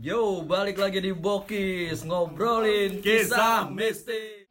Yo, balik lagi di Bokis ngobrolin kisah mistis.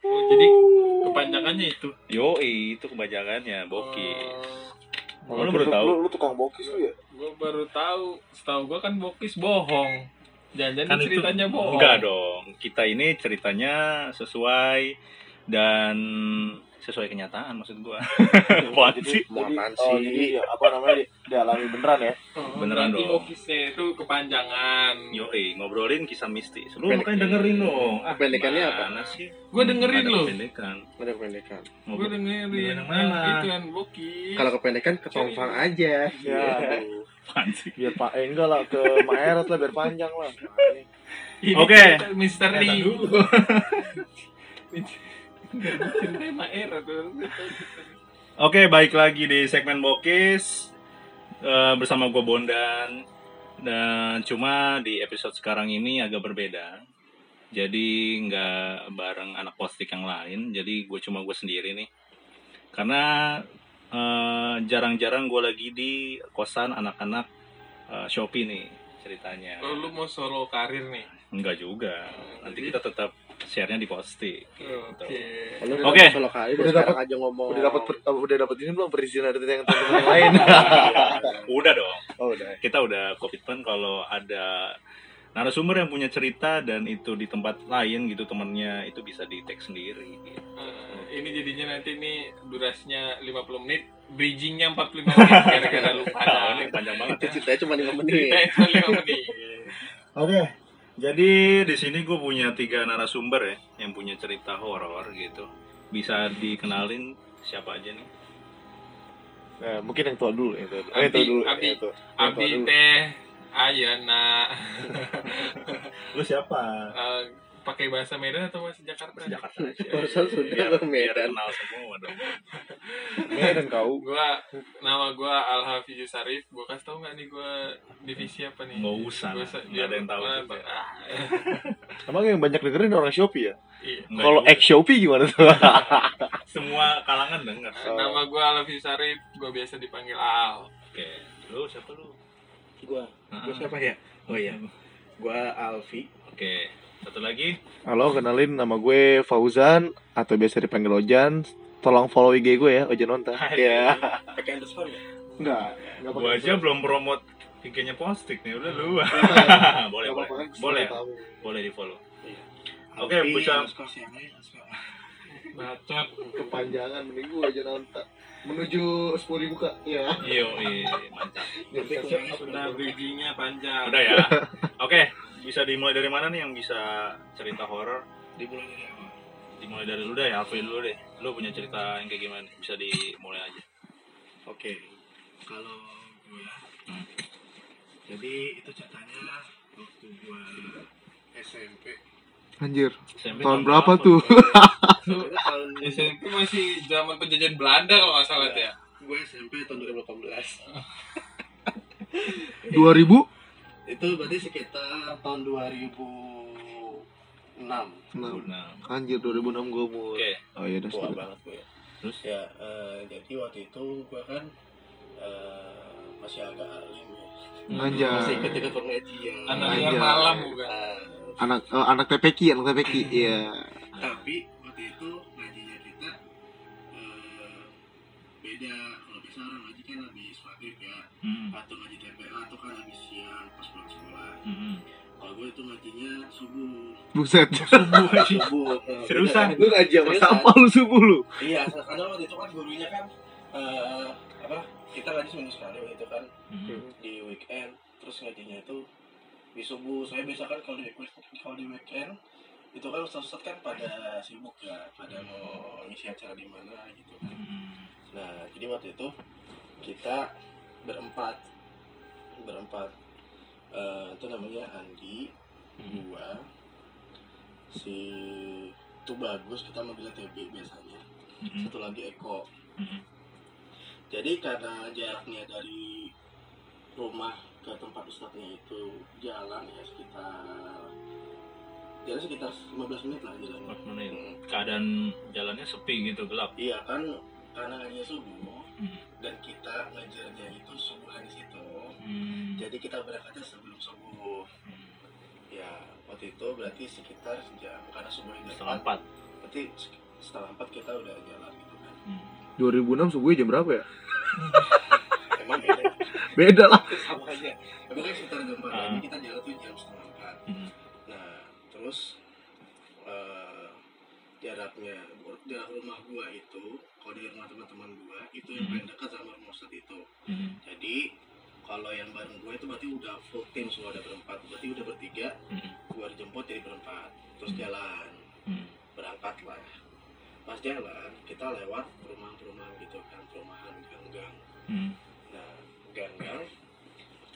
Oh, jadi kepanjangannya itu. Yoi, itu kebajakannya, bokis. Oh, Oh, lu baru tahu? Lu, lu tukang bokis lu ya? Gua baru tahu. Setahu gua kan bokis bohong. Jangan-jangan Kan itu ceritanya bohong. enggak dong. Kita ini ceritanya sesuai dan sesuai kenyataan maksud gua. Apaan sih? Jadi, Apaan oh, sih? jadi ya, apa namanya di, dialami beneran ya? Oh, Beneran dong. Bokisnya itu kepanjangan. Yoi, ngobrolin kisah mistis. Lu Pendek- makanya dengerin dong. Ah, Kependekannya apa? mana sih? Gua dengerin Ada lu. Kependekan. Ada kependekan. Gua dengerin. Yang mana? Itu kan bokis. Kalau kependekan ke Tongfang aja. Ya, aduh. Apaan sih? biar pak eh, enggak lah ke Maeret lah biar panjang lah. Oke. cerita misteri. Oke, baik lagi di segmen Bokis eh, bersama gue Bondan dan cuma di episode sekarang ini agak berbeda. Jadi nggak bareng anak postik yang lain, jadi gue cuma gue sendiri nih. Karena eh, jarang-jarang gue lagi di kosan anak-anak eh, Shopee nih ceritanya. Oh, lu mau solo karir nih. Enggak juga. Nanti kita tetap share-nya di postik. Oke. gitu. Oke. Kalau kali Udah sekarang aja ngomong. Udah dapat udah dapat ini belum perizinan dari yang teman-teman yang lain? Udah dong. oh, udah. kita udah komitmen kalau ada narasumber yang punya cerita dan itu di tempat lain gitu temennya itu bisa di tag sendiri gitu. Eh, ini jadinya nanti nih durasinya 50 menit, bridgingnya 45 menit gara-gara lupa. Nah, ini panjang banget ya. ceritanya cuma 5 menit. Cerita cuma 5 menit. Oke. Jadi di sini gue punya tiga narasumber ya yang punya cerita horor gitu. Bisa dikenalin siapa aja nih? Nah, mungkin yang tua dulu, tua dulu. Eh, Abi, yang tua dulu. Abi. yang tua- Abi teh Ayana Lu siapa? Eh, pakai bahasa Medan atau bahasa Jakarta? Jakarta sudah Biar, ke biar Medan. kenal semua dong. Medan kau. Gua nama gua Al Hafiz Sarif. Gua kasih tau nggak nih gua divisi apa nih? Nggak usah, Gua nggak ada yang tahu. Ah, Emang yang banyak dengerin orang Shopee ya? iya. Enggak Kalau ex Shopee gimana tuh? semua kalangan denger. Oh. Nama gua Al Hafiz Sarif. Gua biasa dipanggil Al. Oke. Lu siapa lu? Gua, gua siapa ya? Oh iya, gua Alfi. Oke. Satu lagi. Halo, kenalin nama gue Fauzan atau biasa dipanggil Ojan. Tolong follow IG gue ya, Ojan Onta. Hai. Ya. Pakai underscore ya? Enggak, enggak Gua aja belum promote IG-nya postik nih, udah lu. boleh, Gak boleh. Boleh, boleh di follow. Iya. Oke, underscore siangnya, underscore. Bacot. Kepanjangan mending gue aja nonton. Menuju sepuluh ribu kak. Iya. Iyo, iya, mantap. Sudah bridgingnya panjang. Udah ya. Oke, bisa dimulai dari mana nih yang bisa cerita horor? dimulai dari awal. Dimulai dari lu deh, Alfi dulu deh. Lu punya cerita yang kayak gimana? Bisa dimulai aja. Oke, kalau gue, Hmm. jadi itu ceritanya waktu gue SMP. Anjir. SMP Tahun berapa tuh? Itu tahun SMP masih zaman penjajahan Belanda kalau nggak salah tuh ya. gue SMP tahun 2018. 2000? Itu berarti sekitar tahun 2006. Nah, Nah, anjir 2006 gue umur. Oke. Oh iya udah Tua banget gue. Terus? Ya, eh, jadi waktu itu gue kan eh, masih agak alim ya. Anjay. Masih ikut-ikut pengajian. Anak Anjay. yang malam bukan. Eh, Anak eh, anak TPQ, anak TPQ. Iya. tapi waktu itu ngajinya kita eh, beda kalau biasa orang ngaji kan habis maghrib ya Hmm. atau ngaji TPA atau kan habis siang pas pulang sekolah Hmm. kalau gue itu ngajinya subuh Buset. subuh eh, Seriusan? Lu ngaji sama sama lu subuh lu. iya karena waktu itu kan gurunya kan eh, apa kita ngaji seminggu sekali waktu itu kan Hmm. di weekend terus ngajinya itu di subuh saya biasa kan kalau di weekend kalau di weekend itu kan ustaz-ustaz kan pada sibuk ya pada mau ngisi acara di mana gitu kan Hmm. nah jadi waktu itu kita berempat berempat Eh, itu namanya Andi Hmm. gua si itu bagus kita manggilnya TB biasanya Hmm. satu lagi Eko Hmm. jadi karena jaraknya dari rumah ke tempat ustadznya itu jalan ya sekitar jalan sekitar 15 menit lah jalannya 15 menit. Keadaan jalannya sepi gitu, gelap. iya kan karena ngajinya subuh Hmm. Dan kita ngajarnya itu subuhan di situ Hmm. jadi kita berangkatnya sebelum subuh Hmm. ya waktu itu berarti sekitar jam karena subuh jam Setengah 4 empat. berarti setelah empat kita udah jalan gitu kan Hmm. 2006 subuhnya jam berapa ya? emang beda Beda lah. sama aja tapi kan sekitar jam empat Ah. jadi kita jalan tuh jam setengah empat Hmm. nah terus eh, jaraknya jarak rumah gua itu kalau di rumah teman-teman gua itu yang Hmm. paling dekat sama rumah Ustadz itu Hmm. jadi kalau yang bareng gue itu berarti udah full tim semua udah berempat berarti udah bertiga Hmm. gue dijemput jadi berempat terus Hmm. jalan Hmm. berangkat lah pas jalan kita lewat perumahan-perumahan gitu kan perumahan gang-gang Hmm. nah gang-gang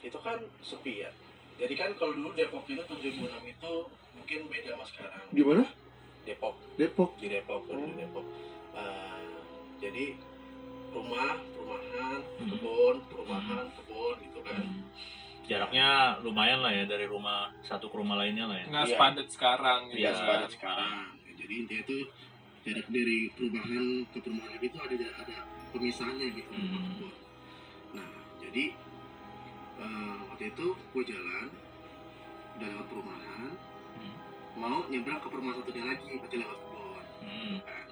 itu kan sepi ya jadi kan kalau dulu Depok itu 2006 itu mungkin beda sama sekarang Gimana? Depok Depok. di Depok kalau di Depok Eh, jadi rumah perumahan Hmm. kebun perumahan kebun gitu kan Hmm. Jaraknya lumayan lah ya dari rumah satu ke rumah lainnya lah ya. Nggak Iya. sepadat sekarang gitu. Iya, Iya. sepadat sekarang. Ya, jadi intinya itu jarak dari perumahan ke perumahan itu ada ada pemisahnya gitu. Hmm. Nah, jadi eh, waktu itu gue jalan udah lewat perumahan, Hmm. mau nyebrang ke perumahan satunya lagi, berarti lewat kebun. Hmm. Kan.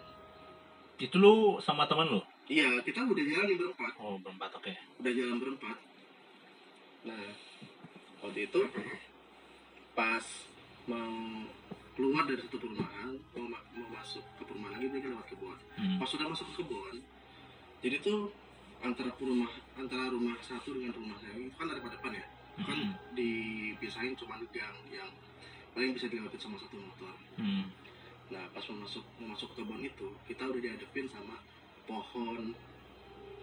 Itu lu sama teman lu? Iya, kita udah jalan nih berempat, Oh, berempat oke. udah jalan berempat. Nah, waktu itu pas mau keluar dari satu perumahan, mau, ma- mau masuk ke perumahan lagi, mereka lewat kebun. Hmm. pas sudah masuk ke kebun jadi tuh antara rumah antara rumah satu dengan rumah saya itu kan ada pada depan ya kan Hmm. dipisahin cuma gang yang paling bisa dilewati sama satu motor Hmm. nah pas mau masuk mau masuk ke kebun itu kita udah dihadapin sama pohon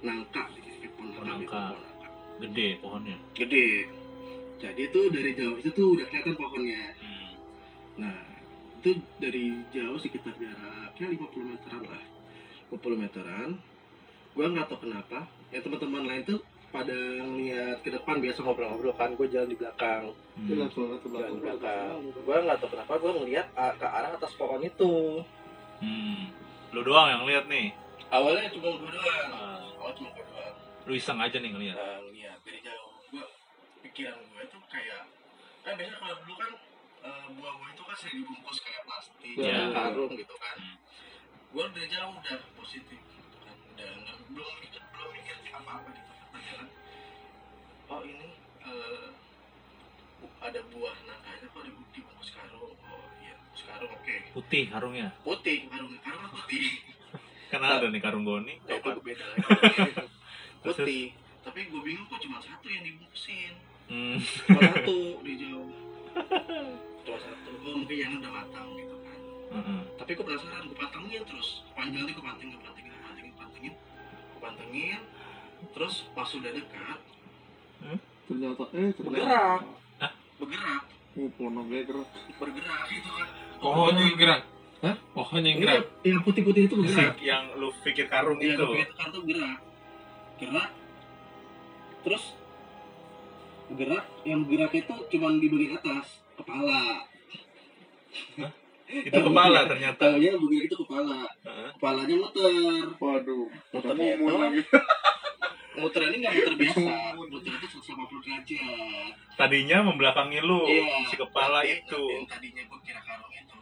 nangka pohon Pohon nangka, nangka. pohon nangka. Gede pohonnya. gede jadi tuh dari jauh itu tuh udah kelihatan pohonnya Hmm. Nah, itu dari jauh sekitar jaraknya 50 meteran lah. 50 meteran. Gua nggak tahu kenapa. Ya teman-teman lain tuh pada ngeliat ke depan biasa ngobrol-ngobrol kan. Gue jalan di belakang. Hmm. Jalan di belakang. Gue nggak tahu kenapa gue ngeliat ah, ke arah atas pohon itu. Hmm. Lu doang yang lihat nih. Awalnya cuma gue doang. Ah, Awalnya cuma gue doang. lu iseng aja nih ngeliat. Nah, ngeliat dari jauh. Gue pikiran gue tuh kayak kan biasanya kalau dulu kan eh, buah-buah itu kan sering dibungkus kayak plastik, Iya. karung gitu kan. Hmm. gue dari jauh udah positif gitu kan udah belum mikir belum mikir apa apa gitu kan oh ini eh, ada buah nangkanya kok di di bungkus karung oh iya bungkus karung oke Putih karungnya. putih karung karung putih Kan ada nih karung goni. Nah, itu beda lagi putih. Tapi gue bingung kok cuma satu yang dibungkusin. Hmm. cuma satu di jauh. Cuma satu oh mungkin yang udah matang gitu kan. Heeh. tapi gue penasaran gue pantengin terus. Panjangnya gue pantengin gue pantengin gue pantengin pantengin. Gue pantengin terus pas sudah dekat Ternyata eh ternyata. bergerak. Bergerak. Oh, pohonnya gerak. bergerak gitu kan. Pohonnya yang gerak. Hah? Pohonnya yang Ini gerak. yang putih-putih itu bergerak yang lu pikir karung Iya, itu. gue kartu gerak gerak terus gerak yang gerak itu cuma di bagian atas kepala Itu kepala ternyata. tahunya bagian itu kepala Heeh. kepalanya muter Waduh. muternya itu lagi. muter ini nggak muter biasa muter itu 180 derajat Tadinya membelakangi lu Iya. si kepala Tapi itu. yang tadinya gue kira karung itu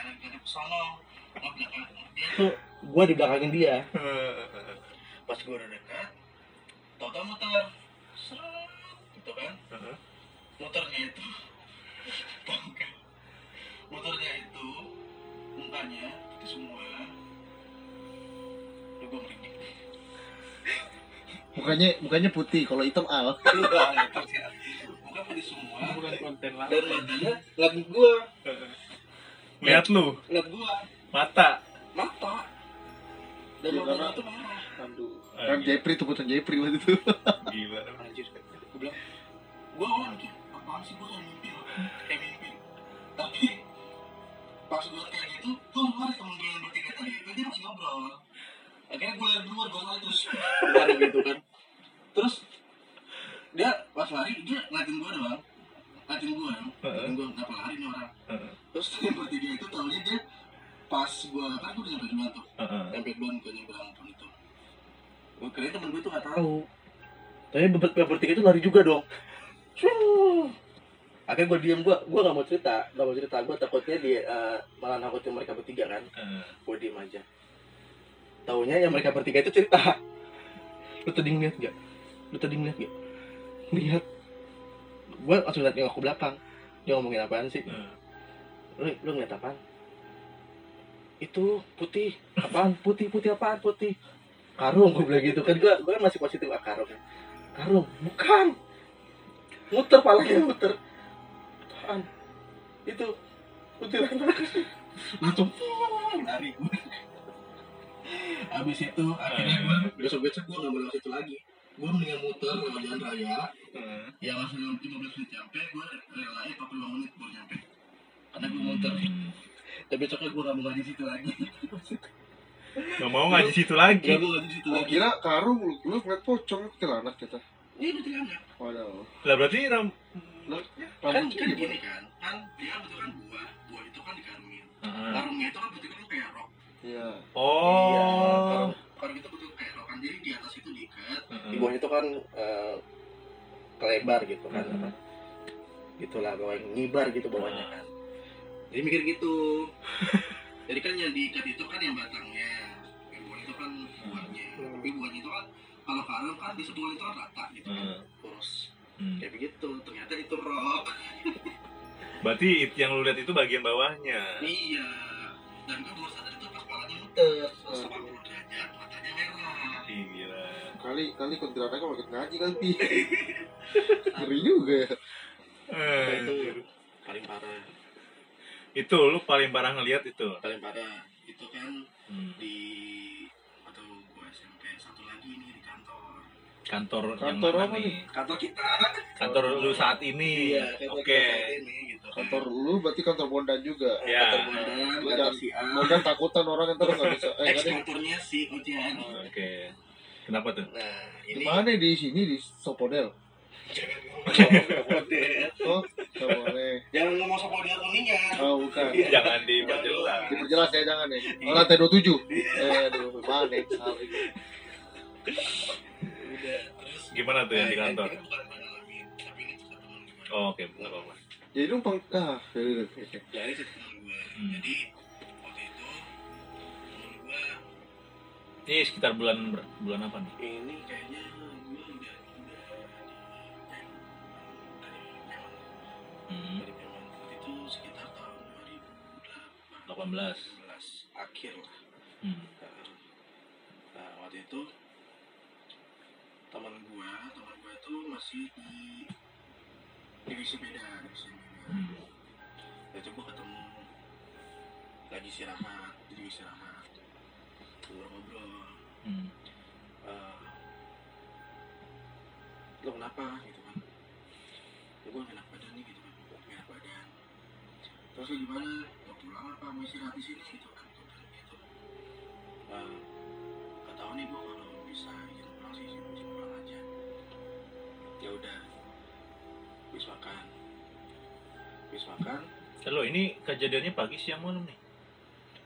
dia lagi tuh gue di belakangin dia. Pas gue udah dekat tau-tau muter. Seret gitu kan. Heeh. muternya itu kan muternya itu mukanya itu semua. Duh, gue merinding. Mukanya mukanya putih, kalau hitam al. muka putih semua. Bukan konten lah. dan matanya ngeliat gue Lihat lu, ngeliat gue mata. mata. Dan matanya karena- itu merah aduh. Kan Jepri tuh putar Jepri waktu itu. Gila. anjir. Gue bilang gue awalnya mikir apaan sih gue kayak mimpi kayak mimpi. Tapi pas gue kayak gitu gue lari temen gue yang bertiga. Tadi itu dia masih ngobrol. Akhirnya gue lari duluan gue lari terus. Lari gitu kan. Terus dia pas lari dia ngeliatin gue doang ngeliatin gue ngeliatin gue kenapa lari nih orang? Terus yang bertiga itu taunya dia pas gue kan gue udah nyampe duluan tuh sampai duluan ke nyampe ampun itu. Gue kira temen gue tuh gak tahu. Tapi ber bertiga itu lari juga dong. Akhirnya gue diem gue gue gak mau cerita gak mau cerita. Gue takutnya dia eh, malah nakutin mereka bertiga kan. Gue diem aja. Taunya yang mereka bertiga itu cerita. Lu tadi ngeliat gak lu tadi ngeliat gak ngeliat gue langsung liat nengok ke belakang. Dia ngomongin apaan sih? Heeh. lu lu ngeliat apaan? Itu putih. Apaan? Putih putih apaan? Putih. Karung gue bilang gitu. Kan gue gue masih positif. Ah karung. Karung. Bukan. Muter palanya muter. Apaan? Itu putih langsung lari. Gue abis itu akhirnya gue besok besok gue nggak mau lewat situ lagi gue mendingan muter lewat jalan raya Heeh. yang langsung 15 menit nyampe gue relain 45 menit baru nyampe karena gue muter tapi besoknya gue gak mau ngaji situ lagi Gak mau ngaji situ lagi. gak mau ngaji situ lagi kira karung lu, lu ngeliat pocong kuntilanak kita. ini betul kan Waduh. Lah berarti ram kan rambutnya kan gimana? gini kan kan dia betul kan buah buah itu kan dikarungin Heeh. karungnya itu kan betul kan kayak rok Iya. Iya, Oh. karung, karung itu betul kayak rok kan jadi di atas itu diikat di Heeh. bawahnya itu kan eh, kelebar gitu kan Hmm. gitulah bawah ngibar gitu bawahnya kan jadi mikir gitu jadi kan yang diikat itu kan yang batangnya yang buah itu kan buahnya tapi buahnya itu kan kalau karung kan di sebuah itu kan rata gitu kan Heeh. terus Hmm. kayak begitu ternyata itu rok Berarti yang lu lihat itu bagian bawahnya. iya dan gue baru sadar itu pas kepalanya muter 180 derajat Kali kali kuntilanaknya makin ngaji kali. Ngeri juga ya. Eh, itu paling parah itu lu paling parah ngelihat itu. paling parah itu kan Hmm. di atau gua SMP satu lagi nih di kantor Kantor, yang Kantor mana apa nih? kantor kita Kantor lu saat ini. iya kantor Oke. ini gitu kan. Kantor lu berarti kantor Bondan juga. Ya. kantor Bondan kantor jangan- si A Bondan takutan orang ntar nggak bisa. Eh ex kantornya si Ujian Oke. Kenapa tuh? nah Di ini mana di sini di Sopodel? jangan ngomong Oh, boleh. jangan ngomong sama model kuningan Oh, bukan. Iya. Jangan diperjelas. Diperjelas ya jangan nih. Oh, lantai 27. Eh, aduh, mana nih? Salah. udah terus Gimana tuh yang di kantor? Oh, oke, nggak apa-apa. Jadi lu pang ah, ya ini teman gue Hmm. jadi Ini sekitar bulan bulan apa nih? Ini kayaknya hmm. 18 akhir lah. Hmm. Nah, nah, waktu itu teman gua, teman gua itu masih di divisi beda, divisi beda. Hmm. Ya coba ketemu lagi siraman, divisi siraman istirahat ngobrol-ngobrol Hmm. Eh, lo kenapa? gitu kan. Ya gue enak badan nih gitu kan. Gak enak badan. Terus gimana? Mau pulang apa? Mau istirahat di sini gitu kan. Gua bilang gitu. Eh, gak tau nih gue kalau bisa izin pulang sih izin, pulang aja. Ya udah habis makan. Habis makan. Lo ini kejadiannya pagi siang malam nih.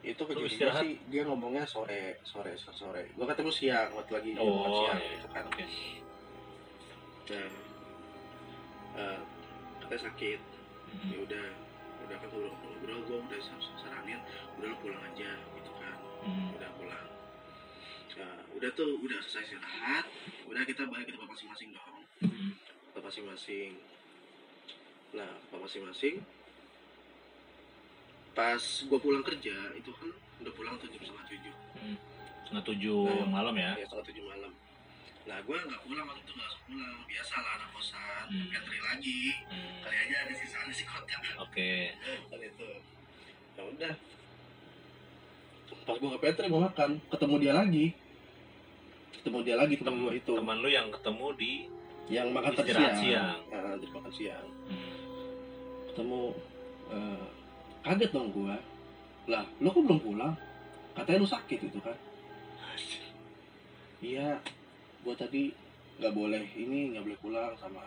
Itu kejadiannya sih dia ngomongnya sore sore sore, sore. gue ketemu siang waktu lagi Oh, siang iya. gitu kan Oke. dan eh, katanya sakit Hmm. ya udah udah kan ngobrol ngobrol gue udah sar- saranin udah lo pulang aja gitu kan Hmm. udah pulang Nah, udah tuh udah selesai istirahat udah kita balik ke tempat masing-masing dong Hmm. tempat masing-masing nah tempat masing-masing pas gue pulang kerja itu kan udah pulang tuh jam setengah tujuh. Setengah tujuh Nah, malam ya. ya setengah tujuh malam. Nah gue nggak pulang waktu itu nggak langsung pulang. Biasa lah anak kosan Hmm. pantry lagi. Hmm. kali aja ada sisaan si kotak Oke. kan itu. Ya udah. Pas gue ke pantry mau makan. Ketemu dia lagi. Ketemu dia lagi teman gue itu. Teman lu yang ketemu di yang makan siang, siang. Nah, di makan siang. Hmm. ketemu eh, kaget dong gue. Lah lu kok belum pulang? Katanya lu sakit itu kan. Iya gue tadi nggak boleh ini nggak boleh pulang sama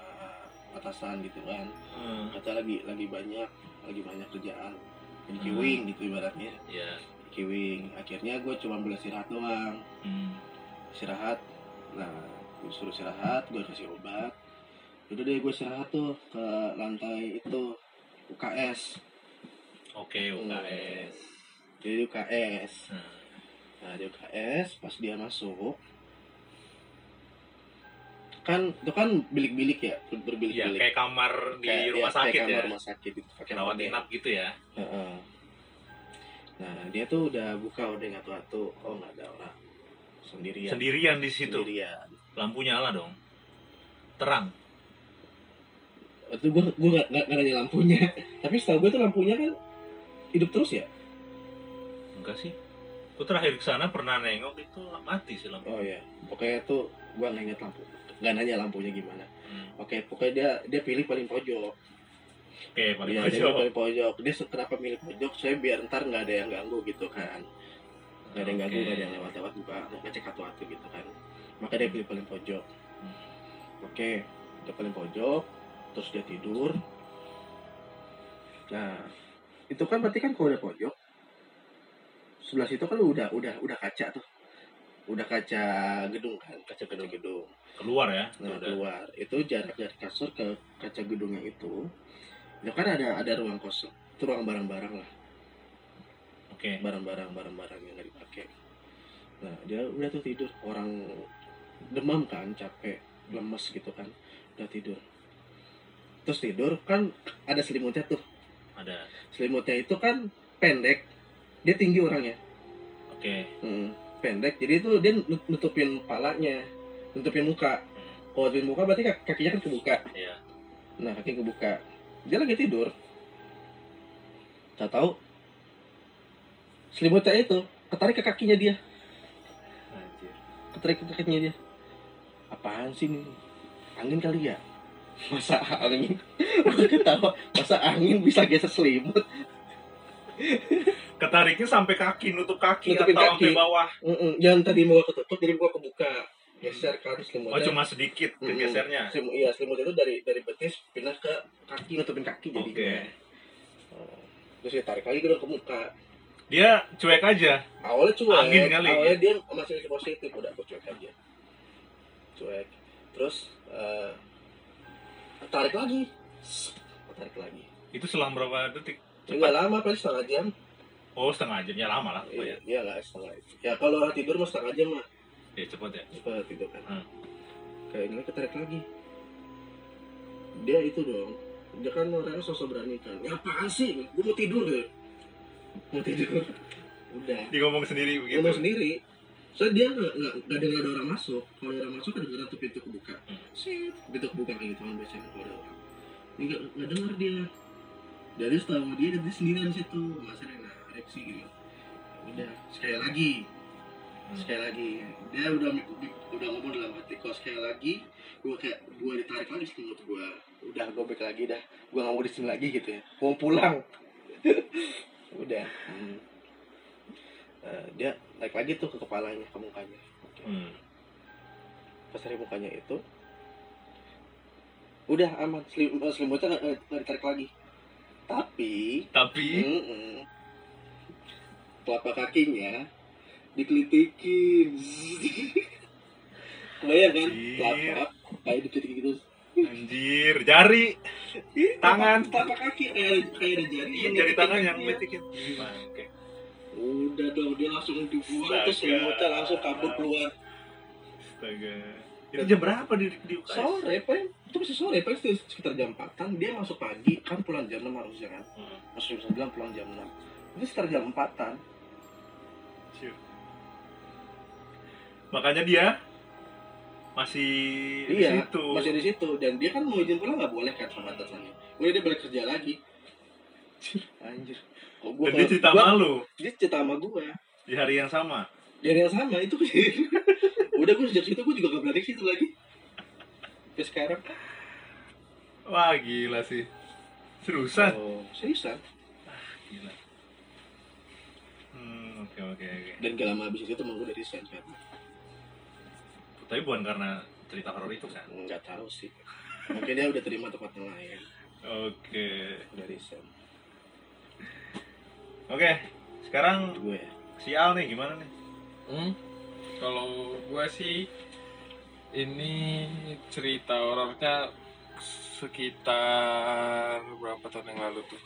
atasan gitu kan. Hmm. kata lagi lagi banyak lagi banyak kerjaan. Jadi Hmm. kiwing gitu ibaratnya. Ya. kiwing akhirnya gue cuma boleh istirahat doang. Hmm. istirahat. Nah gue suruh istirahat gue kasih obat. Udah deh gue istirahat tuh ke lantai itu UKS Oke, UKS. jadi UKS Hmm. nah di UKS pas dia masuk kan itu kan bilik-bilik ya ber- berbilik-bilik kayak kamar di Kayak- rumah ya, sakit kayak kamar ya. rumah sakit itu pakai Rawat inap gitu ya. Nah, dia tuh udah buka udah ngatu-atu. Oh, nggak ada orang. Sendirian. Sendirian di situ. Sendirian. Lampu nyala dong. Terang. Itu gua gua nggak nggak nggak nanya lampunya. Tapi setahu gue tuh lampunya kan hidup terus ya. Enggak sih. Gue terakhir ke sana pernah nengok itu mati sih lampu. Oh iya. Pokoknya tuh gua nggak inget lampu. Nggak nanya lampunya gimana. Hmm. Oke, pokoknya dia dia pilih paling pojok. Oke, paling dia pojok. pilih paling pojok. Dia kenapa milih pojok? Saya biar ntar nggak ada yang ganggu gitu kan. Nggak ada yang ganggu, nggak ada yang lewat-lewat buka ngecek atu-atu gitu kan. Maka dia pilih paling pojok. Oke, dia paling pojok, terus dia tidur. Nah, itu kan berarti kan kalau udah pojok, sebelah situ kan udah udah udah kaca tuh, udah kaca gedung kan, kaca gedung gedung. Keluar ya. Nah udah. keluar itu jarak dari kasur ke kaca gedungnya itu, itu kan ada ada ruang kosong, itu ruang barang-barang lah, Oke. barang-barang barang-barang yang nggak dipakai. Nah dia udah tuh tidur, orang demam kan, capek, lemes gitu kan, udah tidur. Terus tidur kan ada selimutnya tuh, Ada. selimutnya itu kan pendek, dia tinggi orangnya, Oke. Hmm, pendek, jadi itu dia nut- nutupin palanya, nutupin muka. Kalau nutupin muka berarti kak- kakinya kan kebuka. Iya. Nah, kaki kebuka. Dia lagi tidur. Tak tahu selimutnya itu ketarik ke kakinya dia, ketarik ke kakinya dia. Apaan sih ini? Angin kali ya? Masa angin? Aku ketawa. Masa angin bisa geser selimut? Ketariknya sampai kaki, nutup kaki Nutupin atau kaki. sampai bawah. Mm-mm. Yang tadi mau ketutup jadi gua kebuka. Geser kan Oh, selimutnya. cuma sedikit Mm-mm. gesernya. Selimut, iya, selimut itu dari dari betis pindah ke kaki, nutupin kaki jadi. Oke. Terus dia tarik lagi ke ke muka. Dia cuek aja. awalnya cuek Angin kali, awalnya dia masih positif udah aku cuek aja cuek terus eh, tarik lagi tarik lagi Itu selang berapa detik? nggak lama paling setengah jam Oh, setengah jam. Ya lama lah. iya pokoknya. iya lah setengah ya kalau orang tidur mah setengah jam mah Ya cepet ya. Cepat tidur kan Hmm. kayak ini ketarik lagi dia itu dong dia kan orangnya sosok berani kan ya apaan sih gue mau tidur deh mau tidur udah Dia ngomong sendiri begitu. mau sendiri soalnya dia nggak nggak nggak dengar ada orang masuk. Kalau ada orang masuk kan dengar tuh pintu kebuka. Sih pintu kebuka kayak gitu kan biasanya kalau ada orang. Ini nggak nggak dengar dia. Dari setahu dia dia sendirian di situ. Masa Rena reaksi gitu. Udah sekali lagi. Sekali lagi. Dia udah udah ngomong dalam hati kalau sekali lagi gua kayak gua ditarik lagi selimut gua. Udah gua balik lagi dah. Gua nggak mau di sini lagi gitu ya. Mau pulang. Udah. Hmm. Eh, dia naik lagi tuh ke kepalanya ke mukanya. Hmm. pas dari mukanya itu udah aman. Selim, eh, selimutnya nggak ditarik lagi. Tapi Tapi? Mm-mm, telapak kakinya dikelitikin. Kebayang kan? Telapak kayak dikelitik gitu. Anjir, jari, Tangan. telapak kaki kayak kayak ada jari. Yang jari tangan yang Bangke. Udah dong dia langsung dibuang Astaga. terus selimutnya langsung kabur keluar Astaga. Itu jam berapa di di UKS? sore pak itu masih sore pak itu sekitar jam 4 dia masuk pagi kan pulang jam 6 harusnya kan Hmm. masuk jam 9 pulang jam 6 itu sekitar jam 4an Ciu. Makanya dia masih di iya situ. masih di situ dan dia kan mau izin pulang nggak boleh kan sama atasannya udah dia balik kerja lagi anjir kok gua Dan dia cerita gua- malu dia cerita sama gua di hari yang sama. dia yang sama itu udah gua sejak situ gua juga gak berani situ lagi sampai sekarang Wah gila sih. Seriusan? oh, seriusan Gila. Hmm, oke oke oke. dan gak lama habis itu temen gua dari resign kan Tapi bukan karena cerita horor itu kan. nggak tahu sih mungkin dia udah terima tempat yang lain Oke. udah resign Oke. Sekarang gue si Al nih gimana nih? Hmm, kalau gua sih ini cerita horornya sekitar berapa tahun yang lalu tuh.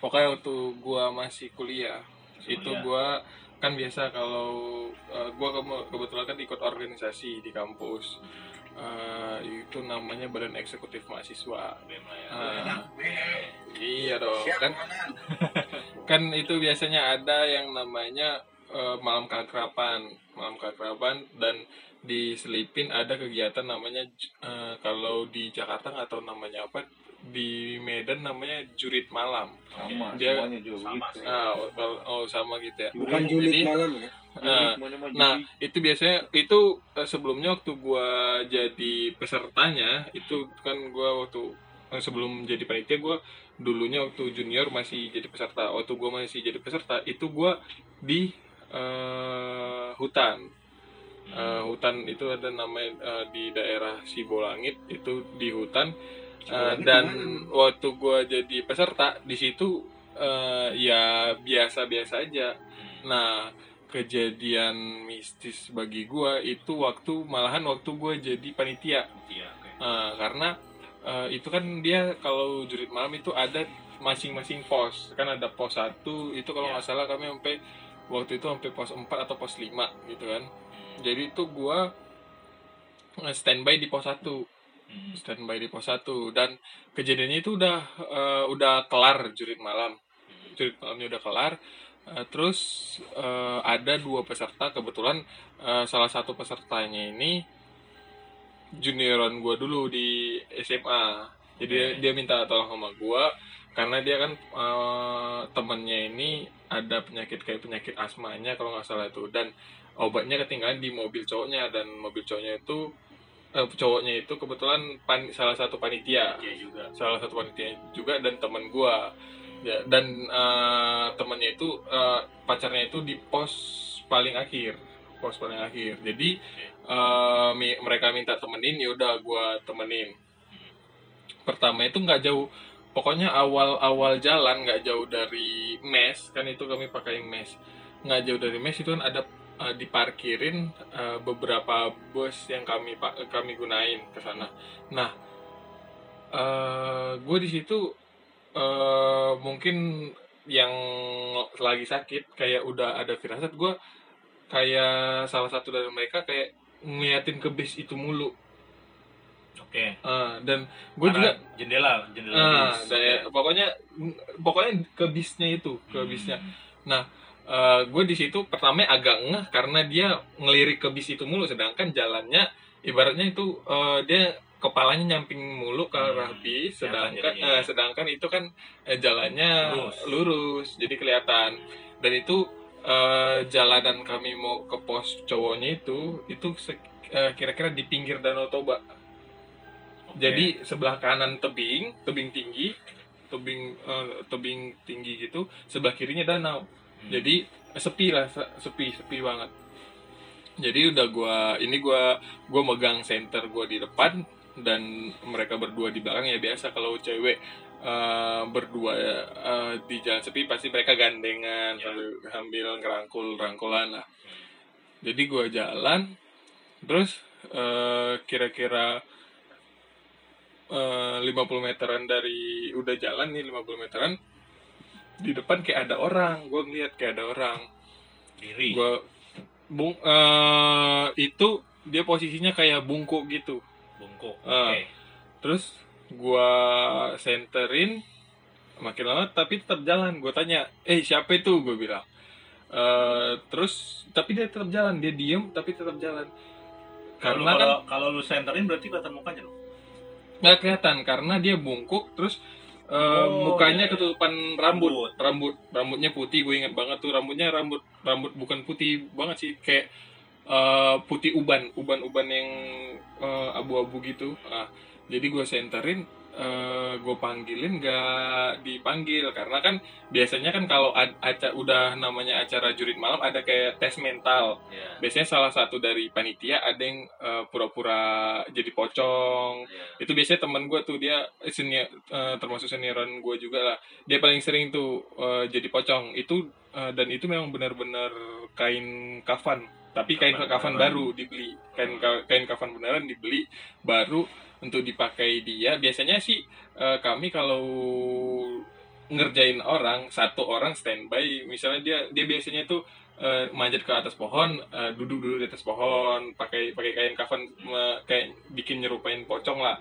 Pokoknya waktu gua masih kuliah, itu Kuliah. gua kan biasa kalau eh, gua ke- kebetulan kan ikut organisasi di kampus. Eh, itu namanya Badan Eksekutif Mahasiswa. Ah, iya dong, kan kan itu biasanya ada yang namanya eh, malam keakraban. Malam keakraban dan diselipin ada kegiatan namanya eh, kalau di Jakarta nggak tahu namanya apa di Medan namanya jurit malam. Sama, Dia- semuanya juga sama sih. ah oh, oh, sama gitu ya. Bukan Jadi- julid malam ya eh, Nah, itu biasanya itu eh, sebelumnya waktu gua jadi pesertanya itu kan gua waktu eh, sebelum jadi panitia gua dulunya waktu junior masih jadi peserta. Waktu gua masih jadi peserta itu gua di eh, hutan. Eh, hutan itu ada namanya eh, di daerah Sibolangit itu di hutan Sibolangit dan waktu gua jadi peserta di situ eh, ya biasa-biasa aja. Nah, kejadian mistis bagi gua itu waktu malahan waktu gua jadi panitia. Iya, oke. Eh, karena eh, itu kan dia kalau jurit malam itu ada masing-masing pos. Kan ada pos satu itu kalau Iya. nggak salah kami sampai waktu itu sampai pos 4 atau pos 5 gitu kan. Jadi itu gua eh, standby di pos 1 Hmm. standby di pos 1 dan kejadiannya itu udah eh, udah kelar jurit malam. Jurit malamnya udah kelar Eh, terus eh, ada dua peserta kebetulan eh, salah satu pesertanya ini junioran gua dulu di SMA jadi dia, Oke. dia minta tolong sama gua karena dia kan eh, temennya ini ada penyakit kayak penyakit asmanya kalau nggak salah itu dan obatnya ketinggalan di mobil cowoknya dan mobil cowoknya itu eh, cowoknya itu kebetulan pan- salah satu panitia juga. salah satu panitia juga dan teman gua ya dan eh, temannya itu eh, pacarnya itu di pos paling akhir. Pos paling akhir. Jadi eh, mi- mereka minta temenin ya udah gua temenin. Pertama itu nggak jauh. Pokoknya awal awal jalan nggak jauh dari mes kan itu kami pakai mes. Nggak jauh dari mes itu kan ada eh, diparkirin eh, beberapa bus yang kami kami gunain ke sana. Nah gue di situ eh, mungkin yang lagi sakit kayak udah ada firasat gue kayak salah satu dari mereka kayak ngeliatin ke bis itu mulu Oke. Eh, dan gue juga jendela, jendela ah bis. saya pokoknya pokoknya ke bisnya itu ke Hmm. bisnya nah gue di situ pertama agak ngeh karena dia ngelirik ke bis itu mulu sedangkan jalannya ibaratnya itu eh, dia kepalanya nyamping mulu ke Hmm, sedangkan jadinya. eh, sedangkan itu kan eh, jalannya Lurus. lurus jadi kelihatan dan itu eh, jalanan kami mau ke pos cowoknya itu itu eh, kira-kira di pinggir Danau Toba Oke. jadi sebelah kanan tebing tebing tinggi tebing eh, tebing tinggi gitu sebelah kirinya danau Hmm. jadi eh, sepi lah se- sepi sepi banget jadi udah gua ini gua gua megang center gua di depan dan mereka berdua di belakang ya biasa kalau cewek eh, berdua eh, di jalan sepi pasti mereka gandengan Ya. sambil, sambil ngerangkul rangkulan lah. Jadi gua jalan terus eh, kira-kira eh, 50 meteran dari udah jalan nih 50 meteran di depan kayak ada orang gue ngeliat kayak ada orang. Diri. Gue bung eh, itu dia posisinya kayak bungkuk gitu bungkuk Ah. oke terus gua senterin makin lama tapi tetap jalan gue tanya eh siapa itu gue bilang Eh, terus tapi dia tetap jalan dia diem tapi tetap jalan kalau karena kan kalau kalau lu senterin berarti kelihatan mukanya dong nggak kelihatan karena dia bungkuk terus eh, Oh, mukanya iya. ketutupan rambut. Rambut. rambut rambutnya putih gue ingat banget tuh rambutnya rambut rambut bukan putih banget sih kayak eh, putih uban uban uban yang eh, abu-abu gitu. Ah jadi gue senterin eh, gue panggilin nggak dipanggil. Karena kan biasanya kan kalau ad- aca udah namanya acara jurit malam ada kayak tes mental. Ya biasanya salah satu dari panitia ada yang eh, pura-pura jadi pocong. Itu biasanya teman gue tuh dia senior eh, termasuk senioran gue juga lah. Dia paling sering tuh eh, jadi pocong. Itu dan itu memang benar-benar kain kafan tapi kain Kafan baru dibeli. Kain ka- kain kafan beneran dibeli baru untuk dipakai dia. Biasanya sih eh, kami kalau ngerjain orang satu orang standby misalnya dia dia biasanya tuh eh, manjat ke atas pohon eh, duduk dulu di atas pohon pakai pakai kain kafan me- kayak bikin nyerupain pocong lah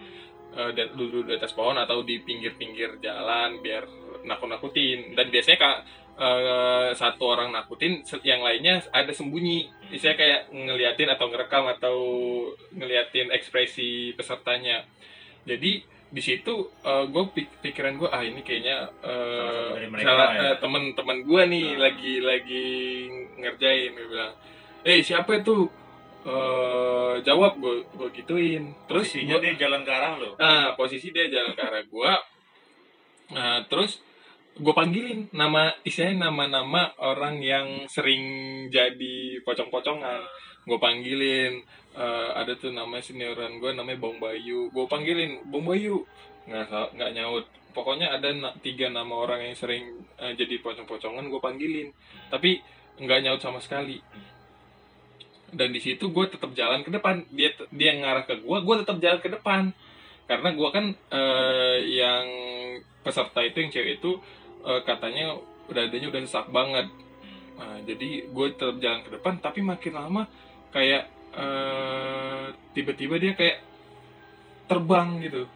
dan duduk di atas pohon atau di pinggir-pinggir jalan biar nakut-nakutin. Dan biasanya kak eh, satu orang nakutin yang lainnya ada sembunyi. Saya kayak ngeliatin atau ngerekam atau ngeliatin ekspresi pesertanya. Jadi di situ gue pikiran gue ah ini kayaknya eh, mereka salah ya. eh, temen-temen gue nih Nah. lagi lagi ngerjain gue bilang. Eh siapa itu? Eh jawab gue gue gituin. Terus posisinya gua- dia jalan ke arah lo? Nah, posisi dia jalan ke arah gua. Nah, terus gue panggilin nama istilahnya nama-nama orang yang sering jadi pocong-pocongan. Gue panggilin eh, ada tuh nama senioran gue namanya Bong Bayu. Gue panggilin Bong Bayu. Nggak nggak nyaut. Pokoknya ada na- tiga nama orang yang sering eh, jadi pocong-pocongan gue panggilin. Tapi nggak nyaut sama sekali. Dan di situ gue tetap jalan ke depan. Dia dia ngarah ke gue, gue tetap jalan ke depan karena gua kan eh, yang peserta itu yang cewek itu eh, katanya dadanya udah sesak banget. Nah, jadi gue tetap jalan ke depan tapi makin lama kayak eh, tiba-tiba dia kayak terbang gitu.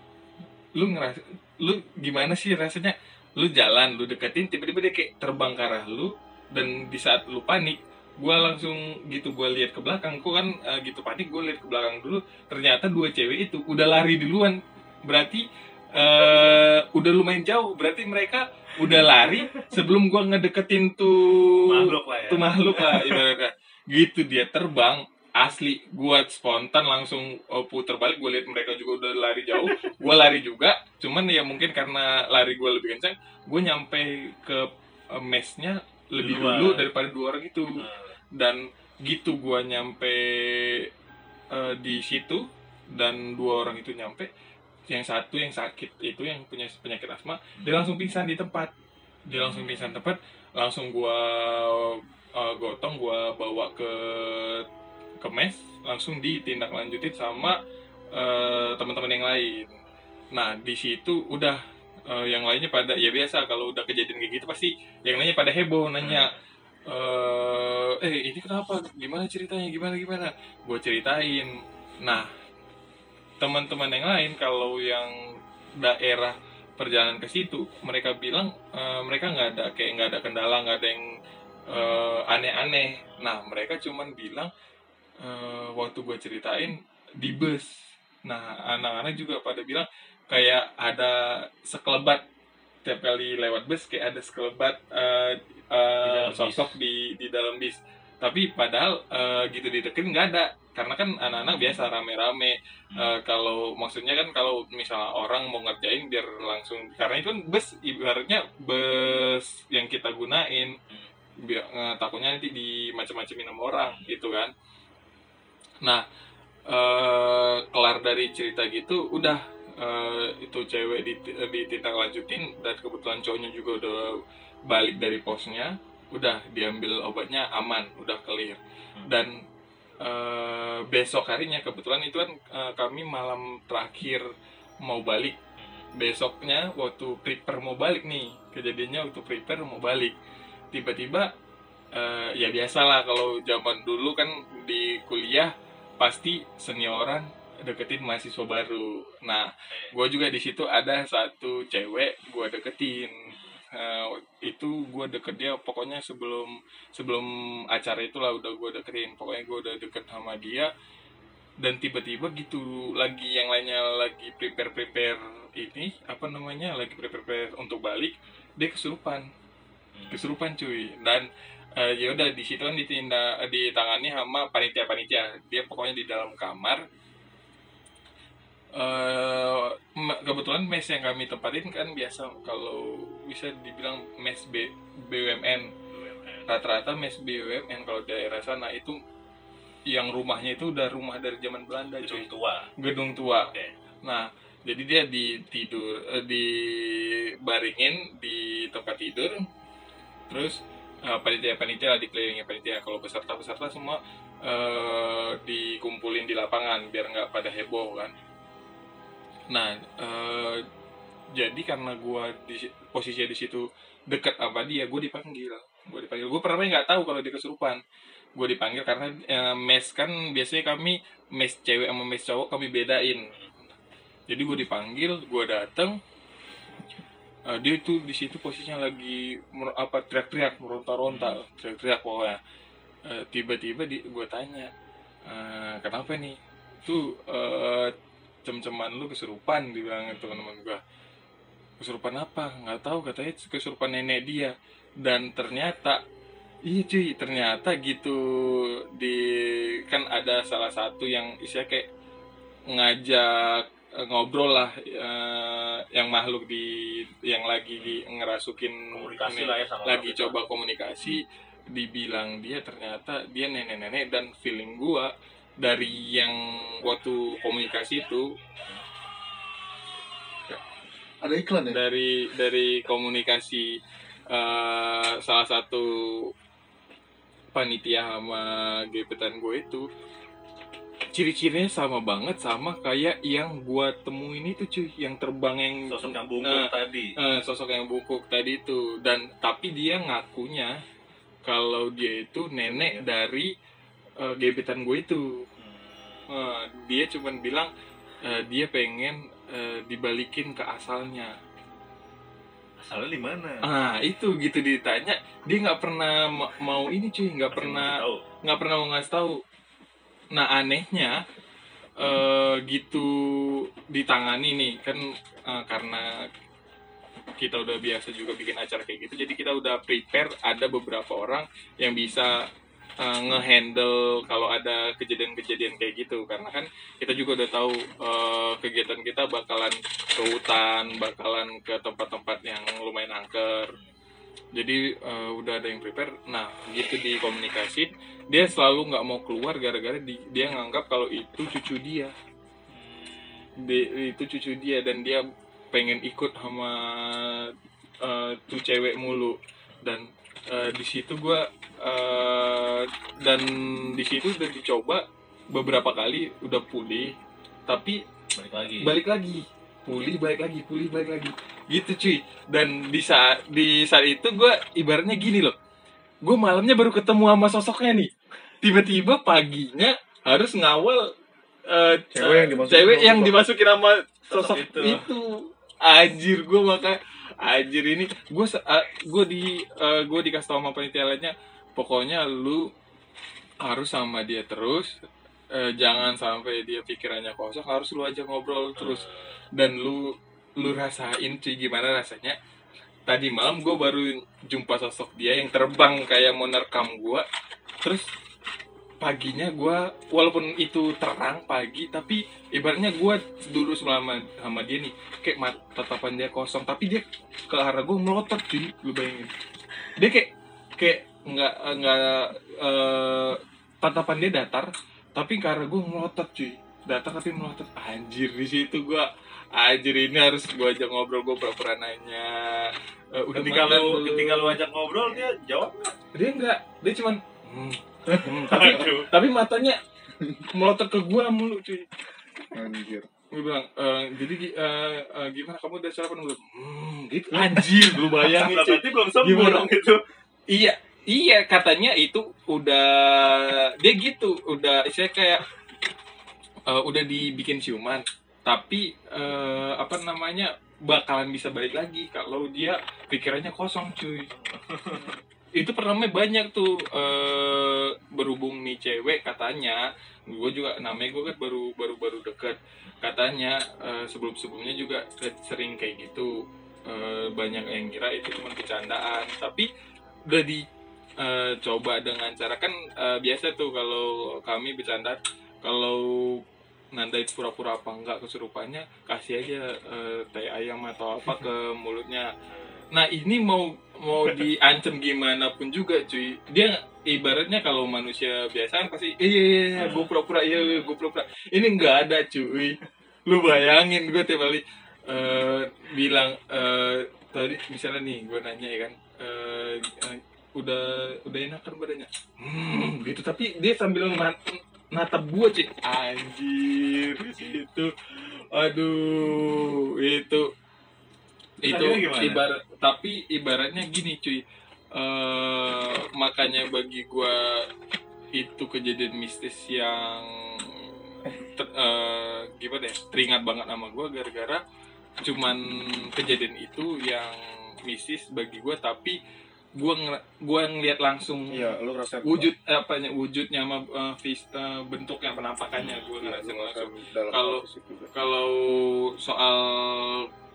Lu ngerasa lu gimana sih rasanya? Lu jalan lu deketin tiba-tiba dia kayak terbang ke arah lu dan di saat lu panik gue langsung gitu gue lihat ke belakang. Gue kan eh, gitu panik gue lihat ke belakang dulu. Ternyata dua cewek itu udah lari duluan. Berarti eh udah lumayan jauh. Berarti mereka udah lari sebelum gua ngedeketin tuh makhluk lah ya. tuh makhluk lah ibaratnya. Gitu dia terbang asli. Gua spontan langsung oh, puter balik gue lihat mereka juga udah lari jauh. Gua lari juga cuman ya mungkin karena lari gua lebih kencang gue nyampe ke eh, mesnya lebih Duluan. dulu daripada dua orang itu. Nah, dan gitu gua nyampe eh, di situ dan dua orang itu nyampe yang satu yang sakit itu yang punya penyakit asma dia langsung pingsan di tempat. Dia langsung pingsan tempat langsung gua eh, gotong gua bawa ke ke mes langsung ditindaklanjutin sama eh, teman-teman yang lain. Nah di situ udah eh, yang lainnya pada ya biasa kalau udah kejadian kayak gitu pasti yang lainnya pada heboh nanya eh eh ini kenapa? Gimana ceritanya? Gimana gimana? Gue ceritain. Nah teman-teman yang lain kalau yang daerah perjalanan ke situ mereka bilang eh, mereka nggak ada kayak nggak ada kendala nggak ada yang eh, aneh-aneh. Nah mereka cuman bilang eh, waktu gue ceritain di bus. Nah anak-anak juga pada bilang kayak ada sekelebat. Tiap kali lewat bus kayak ada sekelebat eh, dalam bis. sosok di di dalam bis tapi padahal eh, gitu dideketin nggak ada. Karena kan anak-anak biasa rame-rame. Eh, kalau maksudnya kan kalau misalnya orang mau ngerjain biar langsung karena itu kan bus ibaratnya bus yang kita gunain. Biar eh, takutnya nanti di macam-macamin sama orang gitu kan. Nah eh, kelar dari cerita gitu udah eh, itu cewek dit- ditindak lanjutin dan kebetulan cowoknya juga udah balik dari posnya udah diambil obatnya aman udah clear. Dan eh, besok harinya kebetulan itu kan eh, kami malam terakhir mau balik. Besoknya waktu prepare mau balik nih kejadiannya waktu prepare mau balik. Tiba-tiba eh, ya biasalah kalau zaman dulu kan di kuliah pasti senioran deketin mahasiswa baru. Nah gue juga di situ ada satu cewek gue deketin Eh, itu gue deket dia pokoknya sebelum sebelum acara itulah udah gue deketin. Pokoknya gue udah deket sama dia dan tiba-tiba gitu lagi yang lainnya lagi prepare prepare ini apa namanya lagi prepare prepare untuk balik dia kesurupan. Kesurupan cuy. Dan eh, ya udah di situ kan ditindak ditangani sama panitia panitia dia pokoknya di dalam kamar eh me- kebetulan mes yang kami tempatin kan biasa kalau bisa dibilang mes B, BUMN rata-rata mes BUMN kalau daerah sana itu yang rumahnya itu udah rumah dari zaman Belanda cuy Gedung tua. gedung tua. Oke. Nah, jadi dia di tidur eh, di baringin di tempat tidur. Terus eh, panitia-panitia lah dikelilingi panitia. Kalau peserta-peserta semua eh, dikumpulin di lapangan biar nggak pada heboh kan. Nah, eh, jadi karena gua di posisinya di situ dekat sama dia, gue dipanggil. Gue dipanggil. Gue pertama nggak tahu kalau dia kesurupan. Gue dipanggil karena eh, mes kan biasanya kami mes cewek sama mes cowok kami bedain. Jadi gue dipanggil gue dateng. Eh, dia itu di situ posisinya lagi apa teriak-teriak meronta-ronta teriak-teriak pokoknya. Eh, tiba-tiba di gue tanya "Eh, kenapa nih? Tuh eh, cem-ceman lu kesurupan dibilang teman-teman gue kesurupan apa? Nggak tahu katanya kesurupan nenek dia. Dan ternyata Iya cuy, ternyata gitu di kan ada salah satu yang istilahnya kayak ngajak eh, ngobrol lah eh, yang makhluk di yang lagi di ngerasukin Komunikasi ini, lah ya sama lagi coba komunikasi dibilang dia ternyata dia nenek-nenek dan feeling gua dari yang waktu komunikasi itu Ada iklan ya? dari dari komunikasi eh, salah satu panitia sama gebetan gue itu ciri-cirinya sama banget sama kayak yang gua temuin itu cuy yang terbang yang Sosok yang bungkuk Nah, tadi. eh, sosok yang bungkuk tadi itu dan tapi dia ngakunya kalau dia itu nenek dari eh, gebetan gue itu. Eh, dia cuman bilang eh, dia pengen eh, dibalikin ke asalnya. Asalnya di mana? Ah itu gitu ditanya. Dia nggak pernah ma- mau ini cuy. Nggak pernah nggak pernah mau ngasih tahu. Nah anehnya eh gitu ditangani nih. Kan eh, karena kita udah biasa juga bikin acara kayak gitu jadi kita udah prepare ada beberapa orang yang bisa eh, ngehandle kalau ada kejadian-kejadian kayak gitu. Karena kan kita juga udah tahu eh, kegiatan kita bakalan ke hutan bakalan ke tempat-tempat yang lumayan angker. Jadi eh, udah ada yang prepare. Nah gitu dikomunikasi dia selalu nggak mau keluar gara-gara di- dia nganggap kalau itu cucu dia. Di- itu cucu dia dan dia pengen ikut sama eh, tuh cewek mulu. Dan eh, di situ gua eh, dan di situ udah dicoba beberapa kali udah pulih. Tapi Balik lagi. balik lagi. Pulih balik lagi pulih balik lagi. Gitu cuy. Dan di saat di saat itu gue ibaratnya gini loh. Gue malamnya baru ketemu sama sosoknya nih. Tiba-tiba paginya harus ngawal eh, Cewek yang dimasukin cewek sama yang sosok. dimasukin sama Sosok sosok itu. itu, anjir gue maka anjir ini. Gue gue di gue dikasih tau sama panitia lainnya pokoknya lu harus sama dia terus Eh, jangan sampai dia pikirannya kosong harus lu aja ngobrol terus. Dan lu lu rasain cuy gimana rasanya. Tadi malam gue baru jumpa sosok dia yang terbang kayak mau nerekam gue terus paginya gue walaupun itu terang pagi tapi ibaratnya gue dulu selama sama dia nih. Kayak mat, tatapan dia kosong tapi dia ke arah gue melotot cuy. Lu bayangin. Dia kayak kayak nggak nggak eh, tatapan dia datar tapi arah gue melotot cuy. Datar tapi melotot anjir di situ gue anjir ini harus gue ajak ngobrol gue pura-pura nanya. Eh, udah ketika lu ketika lu ajak ngobrol dia jawab nggak? Dia enggak dia cuman hmm, hmm, tapi tapi matanya melotot ke gua mulu cuy. Anjir. gue bilang "Eh, jadi eh, eh, gimana? Kamu udah sarapan belum hmm, gitu. Anjir lu bayangin cuy. berarti belum sembuh Gimana? dong itu. Iya iya katanya itu udah dia gitu udah saya kayak eh, udah dibikin siuman. Tapi eh, apa namanya bakalan bisa balik lagi kalau dia pikirannya kosong cuy. Itu pertama banyak tuh eh, berhubung nih cewek katanya gue juga namanya gue kan baru baru baru deket katanya sebelum sebelumnya juga sering kayak gitu. Eh, banyak yang kira itu cuma bercandaan tapi udah dicoba dengan cara kan eh, biasa tuh kalau kami bercanda kalau nandain pura-pura apa enggak kesurupannya kasih aja eh, teh ayam atau apa ke mulutnya. Nah ini mau mau diancam gimana pun juga cuy. Dia ibaratnya kalau manusia biasa kan pasti iya iya iya gue pura-pura iya iya gue pura-pura. Ini nggak ada cuy. Lu bayangin gue tiap kali eh, bilang eh, tadi misalnya nih gue nanya ya kan eh, udah udah enakan badannya. Hmm, gitu. Tapi dia sambil nat- natap gue cuy anjir di situ aduh itu itu ibarat tapi ibaratnya gini cuy. Eh makanya bagi gua itu kejadian mistis yang ter- eh, gimana ya teringat banget sama gua gara-gara cuman kejadian itu yang mistis bagi gua tapi gua ngel- gua ngeliat langsung Iya, lu ngerasain wujud eh, apanya wujudnya sama eh, vis- eh, bentuknya penampakannya gua Iya, ngerasain lu langsung Kalau- kalau soal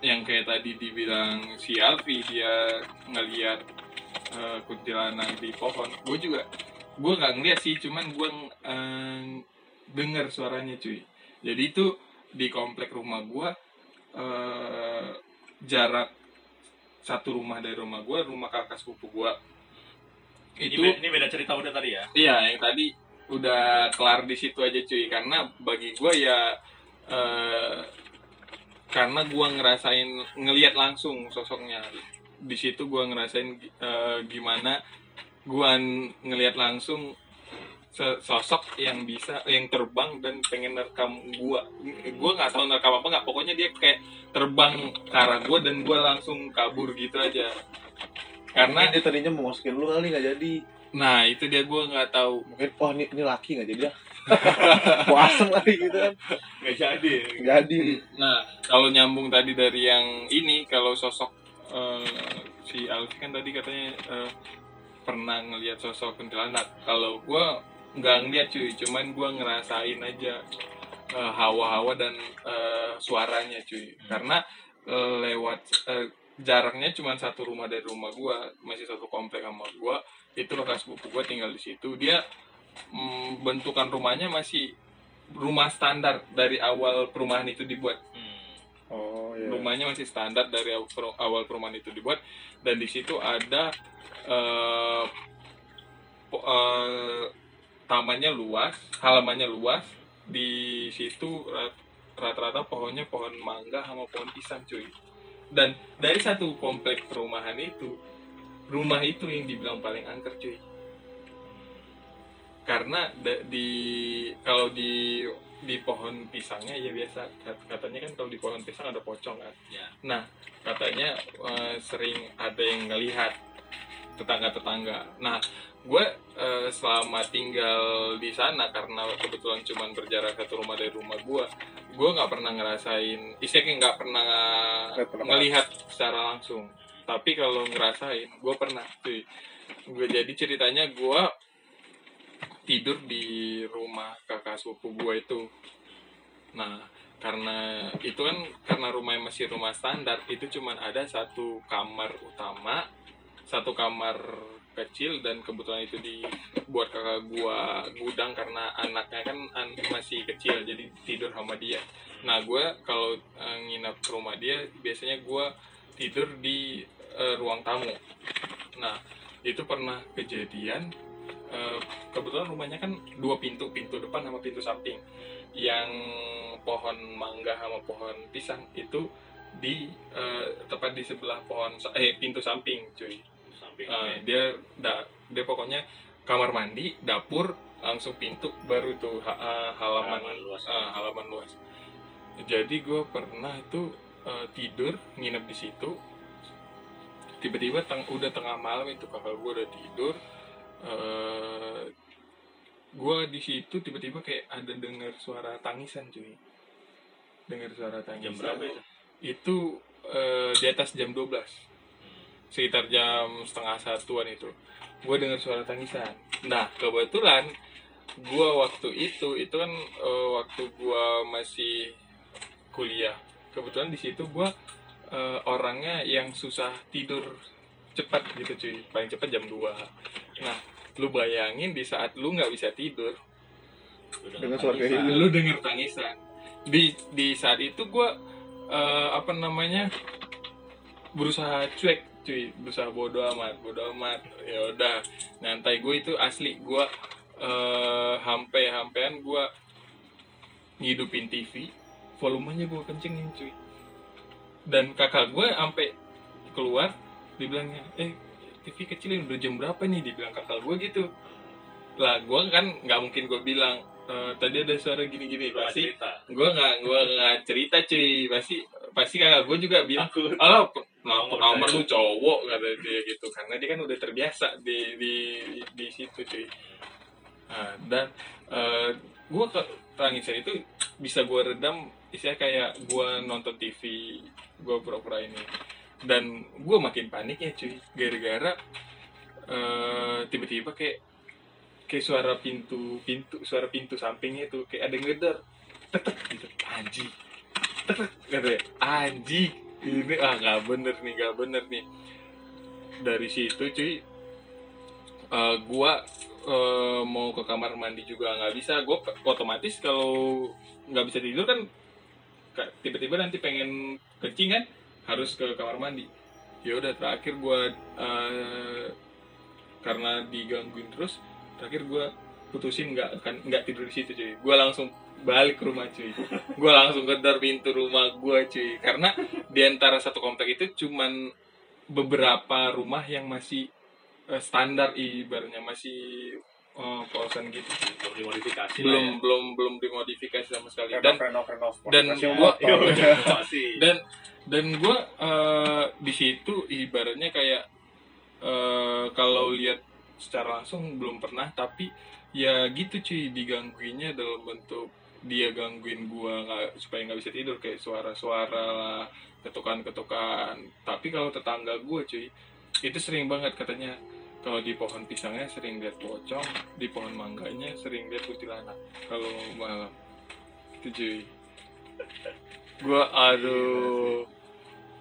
yang kayak tadi dibilang si Alfi dia ngelihat eh, kuntilanak di pohon gue juga gue nggak ngeliat sih cuman gue uh, dengar suaranya cuy. Jadi itu di komplek rumah gue eh, jarak satu rumah dari rumah gue rumah kakak sepupu gue ini, itu be- ini beda cerita udah tadi ya Iya, yang tadi udah kelar di situ aja cuy. Karena bagi gue ya eh, karena gua ngerasain ngelihat langsung sosoknya. Di situ gua ngerasain eh, gimana gua n- ngelihat langsung sosok yang bisa yang terbang dan pengen nerekam gua. Gua nggak tahu nerekam apa nggak. Pokoknya dia kayak terbang ke arah gua dan gua langsung kabur gitu aja. Karena Mungkin dia tadinya mau masukin lu kali nggak jadi. nah itu dia gua nggak tahu Mungkin wah ini, ini laki nggak jadi dah. Puaseng kali gitu kan. nggak jadi Nggak jadi. Nah, kalau nyambung tadi dari yang ini, kalau sosok eh, si Alfi kan tadi katanya eh, pernah ngelihat sosok kuntilanak. Kalau gua nggak ngeliat cuy, cuman gua ngerasain aja eh, hawa-hawa dan eh, suaranya cuy. Karena eh, lewat eh, jaraknya cuma satu rumah dari rumah gua, masih satu komplek sama gua. Itu bekas buku gua tinggal di situ. Dia mm, bentukan rumahnya masih rumah standar dari awal perumahan itu dibuat Oh iya. rumahnya masih standar dari awal perumahan itu dibuat dan di situ ada po- eh, tamannya luas halamannya luas di situ rat- rata-rata pohonnya pohon mangga sama pohon pisang cuy. Dan dari satu komplek perumahan itu rumah itu yang dibilang paling angker cuy. Karena di kalau di di pohon pisangnya ya biasa Kat- katanya kan kalau di pohon pisang ada pocong kan? Ya. nah katanya eh, sering ada yang ngelihat tetangga-tetangga. Nah gue eh, selama tinggal di sana karena kebetulan cuman berjarak satu rumah dari rumah gue gue nggak pernah ngerasain istilahnya nggak pernah ngelihat secara langsung. Tapi kalau ngerasain gue pernah cuy. Gue jadi ceritanya gue tidur di rumah kakak sepupu gue itu. Nah karena itu kan karena rumahnya masih rumah standar itu cuman ada satu kamar utama satu kamar kecil dan kebetulan itu dibuat kakak gua gudang karena anaknya kan an- masih kecil jadi tidur sama dia. Nah gua kalau eh, nginap ke rumah dia biasanya gua tidur di eh, ruang tamu. Nah itu pernah kejadian eh, kebetulan rumahnya kan dua pintu pintu depan sama pintu samping. Yang pohon mangga sama pohon pisang itu di eh, tepat di sebelah pohon eh pintu samping cuy Eh, dia da, dia pokoknya kamar mandi dapur langsung pintu baru tuh ha- eh, halaman Halaman luas. eh, halaman luas. Jadi gue pernah itu eh, tidur nginep di situ. Tiba-tiba teng udah tengah malam itu kakak gue udah tidur. Eh gue di situ tiba-tiba kayak ada dengar suara tangisan cuy. Dengar suara tangisan. jam berapa itu? Itu eh, di atas jam 12 sekitar jam setengah satuan itu. Gue dengar suara tangisan. Nah kebetulan gue waktu itu itu kan eh, waktu gue masih kuliah. Kebetulan di situ gue eh, orangnya yang susah tidur cepat gitu cuy. Paling cepat jam 2 nah lu bayangin di saat lu nggak bisa tidur Dengan suara gitu. lu denger tangisan. Di di saat itu gue apa namanya berusaha cuek cuy berusaha bodo amat bodo amat. Ya udah nyantai gue itu asli gue eh hampe hampean gue ngidupin TV volumenya gue kencengin cuy. Dan kakak gue sampai keluar dibilangnya eh TV kecilin udah jam berapa nih? Dibilang kakak gue gitu. Lah gue kan nggak mungkin gue bilang "Eh, tadi ada suara gini-gini. Pasti gue nggak gue nggak cerita cuy. Pasti pasti kakak gue juga bilang Takut. oh nomor percaya. lu cowok kata dia gitu. Karena dia kan udah terbiasa di di di situ cuy. Nah, dan gue ke tangisan itu bisa gue redam istilahnya kayak gue nonton TV gue pura-pura ini. Dan gue makin panik ya cuy. Gara-gara eh, tiba-tiba kayak kayak suara pintu pintu suara pintu sampingnya itu kayak ada yang ngeder tetek gitu. Anjing. Tetek katanya anjing ini ah nggak bener nih nggak bener nih. Dari situ cuy eh, gua eh, mau ke kamar mandi juga nggak bisa. Gua otomatis kalau nggak bisa tidur kan ka- tiba-tiba nanti pengen kencing kan harus ke kamar mandi. Ya udah terakhir gua eh, karena digangguin terus terakhir gua putusin nggak kan nggak tidur di situ cuy. Gua langsung balik ke rumah cuy. Gua langsung kedar pintu rumah gua cuy. Karena di antara satu komplek itu cuman beberapa rumah yang masih eh, standar ibaratnya. Masih eh, kosan gitu belum dimodifikasi belum ya. belum belum dimodifikasi sama sekali. Dan renov renov dan Masih gua- motor. Masih. dan dan gue di situ ibaratnya kayak eh, kalau lihat secara langsung belum pernah. Tapi ya gitu cuy digangguinnya dalam bentuk dia gangguin gua nggak supaya nggak bisa tidur kayak suara-suara lah ketukan-ketukan. Tapi kalau tetangga gua cuy itu sering banget katanya. Kalau di pohon pisangnya sering lihat pocong di pohon mangganya sering lihat kuntilanak. Kalau malam. Itu cuy. Gua aduh.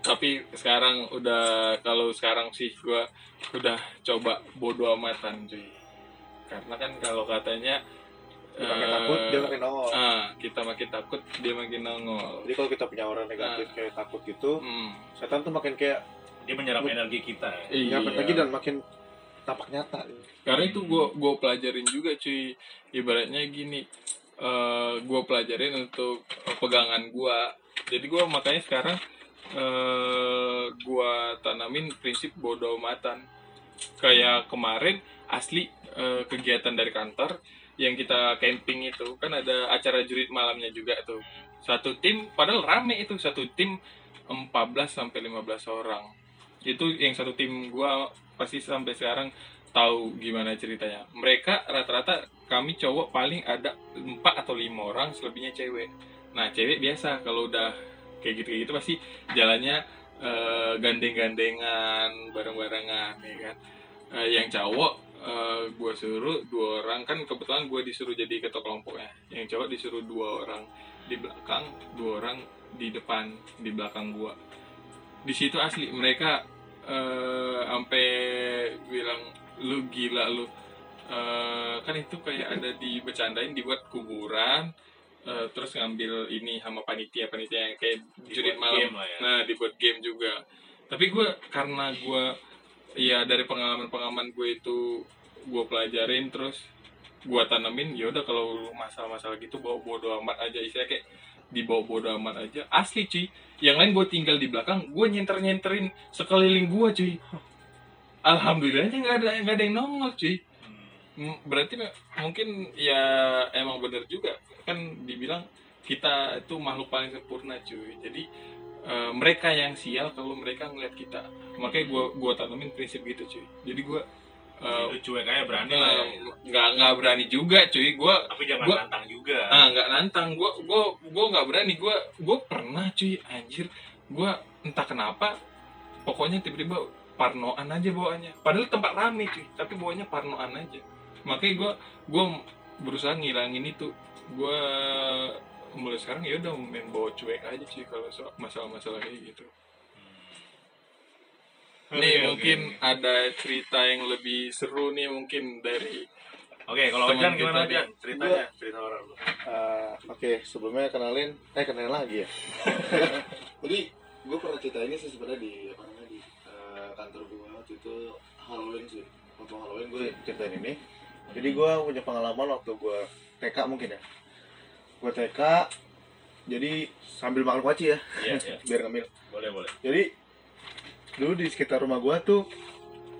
tapi sekarang udah kalau sekarang sih gua udah coba bodo amatan cuy. Karena kan kalau katanya Dia makin eh, takut dia makin nongol. ah kita makin takut dia makin nongol. Jadi kalau kita punya orang negatif Ah. kayak takut gitu hmm, setan tuh makin kayak dia menyerap energi kita ya. iya. lagi dan makin tampak nyata. Karena itu gue gue pelajarin juga cuy. Ibaratnya gini eh gue pelajarin untuk pegangan gue jadi gue makanya sekarang eh gue tanamin prinsip bodo amatan kayak kemarin asli eh, kegiatan dari kantor yang kita camping itu kan ada acara jurit malamnya juga tuh. Satu tim padahal rame itu satu tim 14 sampai 15 orang. Itu yang satu tim gua pasti sampai sekarang tahu gimana ceritanya. Mereka rata-rata kami cowok paling ada empat atau lima orang selebihnya cewek. Nah cewek biasa kalau udah kayak gitu kayak gitu pasti jalannya eh, gandeng-gandengan bareng-barengan ya kan? Eh, yang cowok eh, gue suruh dua orang. Kan kebetulan gue disuruh jadi ketua kelompoknya yang cowok disuruh dua orang di belakang dua orang di depan di belakang gue di situ asli mereka eh, sampai bilang lu gila lu. Eh, kan itu kayak ada dibecandain dibuat kuburan eh, terus ngambil ini sama panitia panitia yang kayak jurit malam. ya. nah dibuat game juga. Tapi gue karena gue ya dari pengalaman pengalaman gue itu gue pelajarin terus gue tanemin ya udah kalau masalah-masalah gitu bawa bodo amat aja. Istilahnya kayak dibawa bodo amat aja. Asli cuy. Yang lain gue tinggal di belakang gue nyenter nyenterin sekeliling gue cuy. Alhamdulillahnya nggak ada nggak ada yang nongol cuy. Berarti mungkin ya emang bener juga. Kan dibilang kita itu makhluk paling sempurna cuy. Jadi eh, mereka yang sial kalau mereka ngeliat kita. Makanya gua gua tanemin prinsip gitu cuy. Jadi gua eh, Itu cuek aja berani lah ya. nggak nggak berani juga cuy. Gua Tapi jangan Gua- nantang juga. ah nggak nantang. Gua gua gua nggak berani. Gua gua pernah cuy. Anjir. Gua entah kenapa pokoknya tiba-tiba parnoan aja bawaannya. Padahal tempat rame cuy. Tapi bawanya parnoan aja. Makanya gua gua berusaha ngilangin itu. Gua mulai sekarang ya udah main bawa cuek aja cuy kalau soal masalah-masalah kayak gitu Oke, nih oke, mungkin oke. ada cerita yang lebih seru nih mungkin dari Oke, kalau Teman Ojan kita gimana. Ojan? Ceritanya, cerita horor lu. Eh, Oke, sebelumnya kenalin, eh kenalin lagi ya. Jadi gue pernah cerita ini sih sebenarnya di apa namanya di eh, kantor gue waktu itu Halloween sih. Waktu Halloween gue ceritain ini. Jadi gue punya pengalaman waktu gue TK mungkin ya. Gue TK, jadi sambil makan kuaci ya, Iya, iya. biar ngemil. Boleh, boleh. Jadi dulu di sekitar rumah gue tuh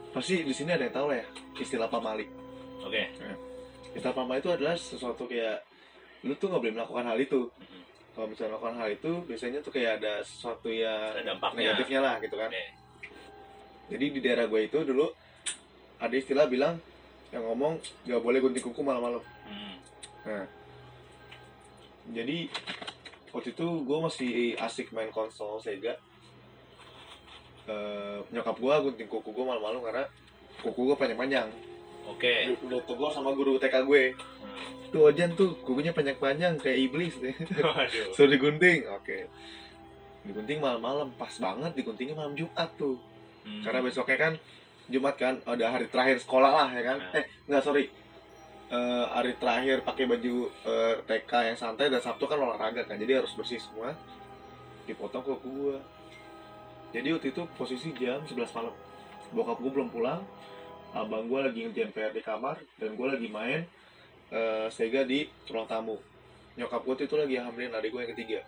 pasti di sini ada yang tahu lah ya istilah pamali. Oke. Istilah pamali itu adalah sesuatu kayak lu tuh nggak boleh melakukan hal itu. Mhm. kalau misalnya melakukan hal itu biasanya tuh kayak ada sesuatu yang Ada dampaknya. negatifnya lah gitu kan Oke. jadi di daerah gue itu dulu ada istilah bilang yang ngomong nggak boleh gunting kuku malam-malam Hmm. nah jadi waktu itu gue masih asik main konsol Sega Eh, nyokap gue gunting kuku gue malam-malam karena kuku gue panjang-panjang Oke. udah tegur sama guru TK gue Hmm. tuh Ojan tuh kukunya panjang-panjang kayak iblis. Suruh digunting, oke. Digunting malam-malam, pas banget diguntingnya malam Jumat tuh. Hmm. Karena besoknya kan Jumat kan, ada hari terakhir sekolah lah ya kan. Nah. Eh, enggak sorry. Eh, hari terakhir pakai baju eh, TK yang santai dan Sabtu kan olahraga kan, jadi harus bersih semua. Dipotong kuku gua. Jadi waktu itu posisi jam 11 malam. Bokap gua belum pulang. Abang gua lagi ngerjain PR di kamar dan gua lagi main eh, Sega di ruang tamu nyokap gue tuh itu lagi hamilin adik gue yang ketiga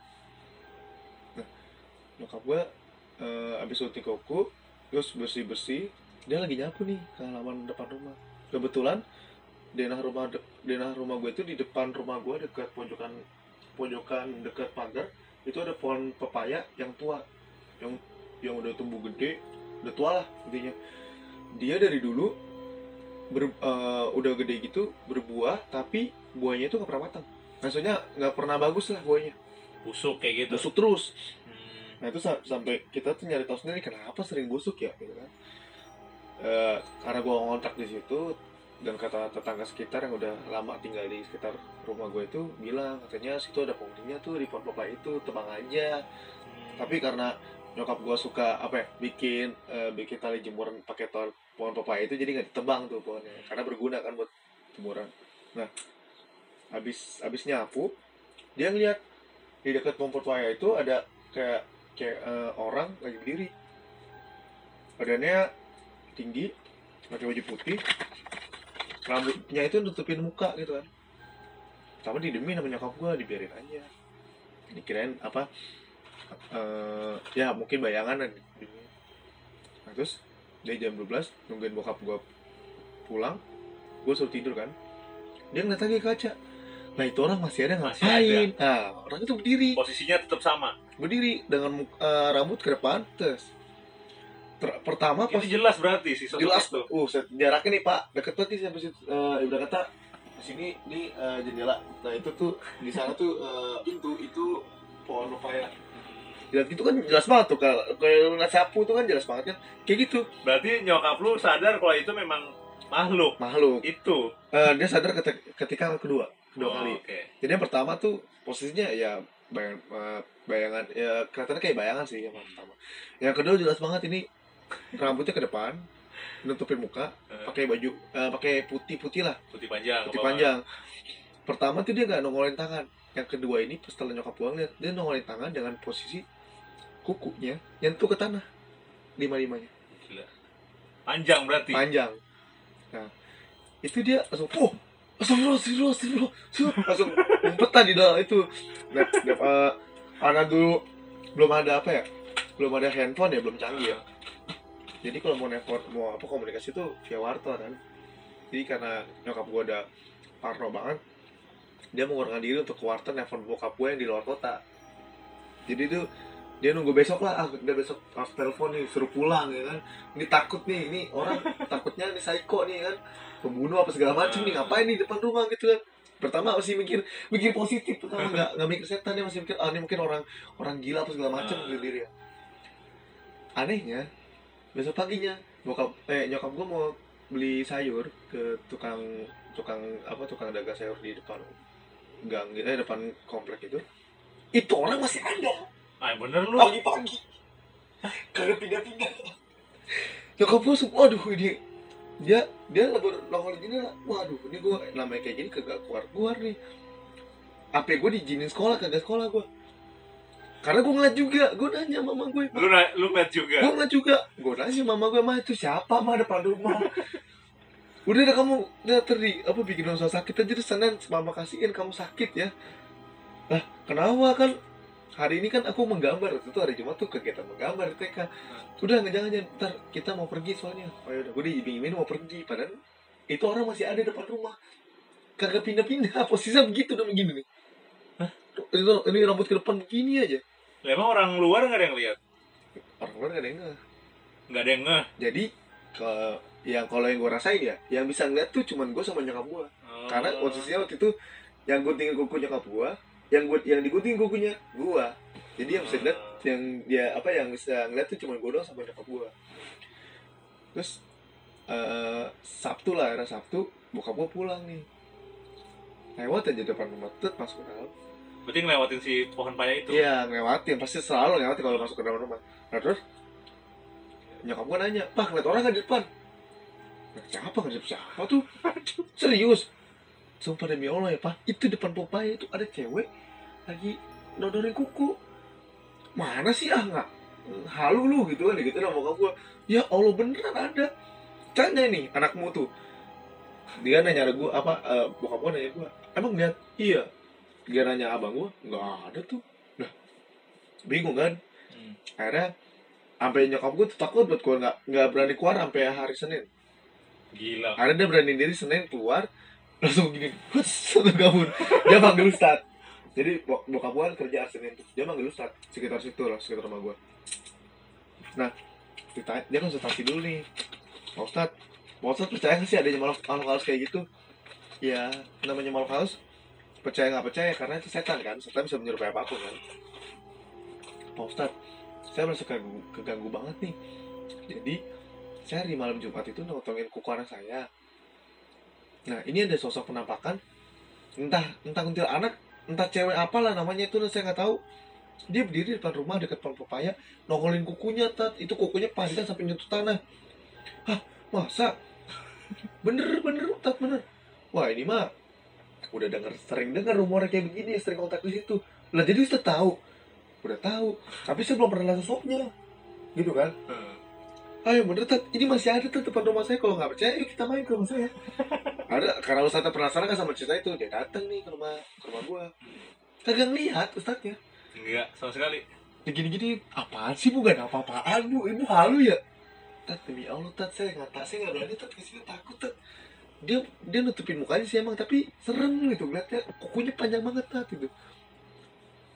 nah nyokap gue eh, abis uti kuku terus bersih bersih dia lagi nyapu nih ke halaman depan rumah kebetulan denah rumah de- denah rumah gue itu di depan rumah gue dekat pojokan pojokan dekat pagar itu ada pohon pepaya yang tua yang yang udah tumbuh gede udah tua lah intinya. Dia dari dulu ber, eh, udah gede gitu berbuah tapi buahnya itu nggak pernah matang. Maksudnya nggak pernah bagus lah buahnya. Busuk kayak gitu. busuk terus. Hmm. nah itu sa- sampai kita tuh nyari tahu sendiri kenapa sering busuk ya gitu kan. Eh, karena gua ngontrak di situ dan kata tetangga sekitar yang udah lama tinggal di sekitar rumah gue itu bilang katanya situ ada penghuninya tuh di pohon pepaya itu tebang aja. Hmm. tapi karena nyokap gua suka apa ya bikin eh, bikin tali jemuran pakai tol pohon pepaya itu jadi nggak ditebang tuh pohonnya. Karena berguna kan buat jemuran. Nah habis habis nyapu dia ngeliat di dekat pohon pepaya itu ada kayak kayak eh, orang lagi berdiri. Badannya tinggi pakai baju putih rambutnya itu nutupin muka gitu kan. Sama didemin sama nyokap gua dibiarin aja. Dikirain apa eh ya mungkin bayangan dan nah, terus dia jam 12 nungguin bokap gua pulang gue suruh tidur kan. Dia ngeliat lagi kaca. Nah itu orang masih ada Masih ngapain? Nah orang itu berdiri. Posisinya tetap sama. berdiri dengan eh, rambut ke depan terus Ter- pertama pas Itu jelas berarti si sosok jelas. itu. uh set- jaraknya nih pak. Deket banget nih sampai situ. Eh, ibarat kata di sini nih eh, jendela. Nah itu tuh di sana tuh eh, pintu itu pohon pepaya. Jilat gitu kan jelas banget tuh kalau kalau ngeliat sapu tuh kan jelas banget kan. Kayak gitu. Berarti nyokap lu sadar kalau itu memang makhluk. makhluk. Itu. Eh, dia sadar ketika, ketika kedua kedua Oh, kali. Oke. jadi yang pertama tuh posisinya ya bayang, bayangan ya kelihatannya kayak bayangan sih yang pertama. Yang kedua jelas banget ini rambutnya ke depan nutupin muka Eh, pakai baju eh, pakai putih putih lah. Putih panjang. putih panjang. Pertama tuh dia nggak nongolin tangan. Yang kedua ini setelah nyokap gua ngeliat dia nongolin tangan dengan posisi kukunya nyentuh ke tanah. Lima limanya Gila. Panjang berarti. panjang. Nah itu dia langsung oh astagfirullah astagfirullah astagfirullah astagfirullah." langsung ngumpet di dalam itu. Nah, nah, eh, karena dulu belum ada apa ya? Belum ada handphone ya belum canggih ya jadi kalau mau nelfon mau apa komunikasi tuh via wartel kan. Jadi karena nyokap gua udah parno banget dia mengurangkan diri untuk ke wartel nelfon bokap gue yang di luar kota. Jadi tuh dia nunggu besok lah ah dia besok harus telepon nih suruh pulang ya kan. Ini takut nih ini orang takutnya ini psycho nih kan. Pembunuh apa segala macam nih ngapain nih depan rumah gitu kan. Pertama masih mikir mikir positif pertama nggak nggak mikir setan dia masih mikir ah ini mungkin orang orang gila apa segala macam Ah. gitu diri ya anehnya besok paginya bokap eh nyokap gua mau beli sayur ke tukang tukang apa tukang dagang sayur di depan gang gitu eh depan komplek itu. Itu orang masih ada. Ah, bener lu. pagi-pagi. Kagak pindah-pindah. Nyokap gue langsung waduh ini dia dia lebih nongol gini lah. Waduh ini gue namanya kayak gini kagak keluar keluar nih apa gue diizinin sekolah kagak sekolah gue karena gue ngeliat juga gue nanya mama gue Lu na- lu liat juga. gue ngeliat juga. Gue nanya mama gue mah itu siapa mah depan rumah? Udah dah kamu udah tadi apa bikin orang sakit aja deh senin. Mama kasihin kamu sakit ya. Lah kenapa kan? Hari ini kan aku menggambar waktu itu hari jumat tuh kegiatan menggambar di TK udah nggak jangan jangan ntar kita mau pergi soalnya. Oh yaudah gue diiming-iming mau pergi padahal itu orang masih ada depan rumah. Kagak pindah-pindah posisinya begitu udah begini nih. Hah? Itu, ini rambut ke depan begini aja Lah, emang orang luar nggak ada yang lihat? orang luar gak ada yang ngeh. Nggak ada yang ngeh. jadi ke yang kalau yang gue rasain ya yang bisa ngeliat tuh cuman gue sama nyokap gue Oh. karena posisinya waktu itu yang guntingin kuku nyokap gue yang gue yang digunting kukunya gue jadi yang bisa ngeliat yang dia apa yang bisa ngeliat tuh cuma gue doang sama nyokap gue terus eh sabtu lah era sabtu bokap gue pulang nih lewat aja depan rumah tet masuk ke dalam Berarti ngelewatin si pohon paya itu. Iya, ngelewatin. Pasti selalu ngelewatin kalau masuk ke dalam rumah. Nah, terus nyokap gue nanya, Pak, ngeliat orang nggak di depan? Nah, siapa nggak siapa tuh? Serius? Sumpah demi Allah ya, Pak. Itu depan Popeye itu ada cewek lagi nodorin kuku. Mana sih ah nggak? Halu lu gitu kan, gitu sama bokap gue. Ya Allah beneran ada. Tanya nih anakmu tuh. Dia nanya gue apa? eh, bokap gue nanya gue, emang lihat? Iya. Dia nanya abang gue, nggak ada tuh. Nah, bingung kan? Hmm. Akhirnya sampai nyokap gue tuh takut buat gue nggak nggak berani keluar sampai hari Senin. Gila. Akhirnya dia berani diri Senin keluar langsung gini, huts, langsung kabur. Dia manggil Ustad. Jadi bok- bokap gue kan kerja hari Senin tuh. Dia manggil Ustad sekitar situ lah, sekitar rumah gue. Nah, ditanya, dia konsultasi dulu nih. Pak Ustad, Pak Ustad percaya nggak sih adanya makhluk halus kayak gitu? Ya, namanya makhluk halus percaya nggak percaya karena itu setan kan. Setan bisa menyerupai apa pun kan. Pak Ustad saya merasa keganggu, keganggu banget nih. Jadi saya di malam Jumat itu nongkrongin kuku saya. Nah ini ada sosok penampakan. Entah entah kuntil anak entah cewek apalah namanya itu saya nggak tahu. Dia berdiri di depan rumah dekat pohon pepaya nongolin kukunya tat. Itu kukunya panjang sampai nyentuh tanah. Hah masa? Bener bener tat bener. Wah ini mah udah denger sering dengar rumornya kayak begini sering kontak di situ. Lah jadi Ustaz tahu? Udah tahu. Tapi saya belum pernah lihat sosoknya. Gitu kan? Hmm. ayo bener Tat ini masih ada tuh depan rumah saya. Kalau nggak percaya yuk kita main ke rumah saya. Ada karena Ustaz penasaran kan sama cerita itu. Dia datang nih ke rumah ke rumah gua. Kagak ngeliat Ustaznya Enggak, sama sekali. ya gini-gini apaan sih bu? Gak ada apa-apaan bu. Ibu halu ya? Tat demi allah tat saya nggak tak saya nggak berani tat ke sini takut tat dia dia nutupin mukanya sih emang tapi serem gitu ngeliatnya kukunya panjang banget tat itu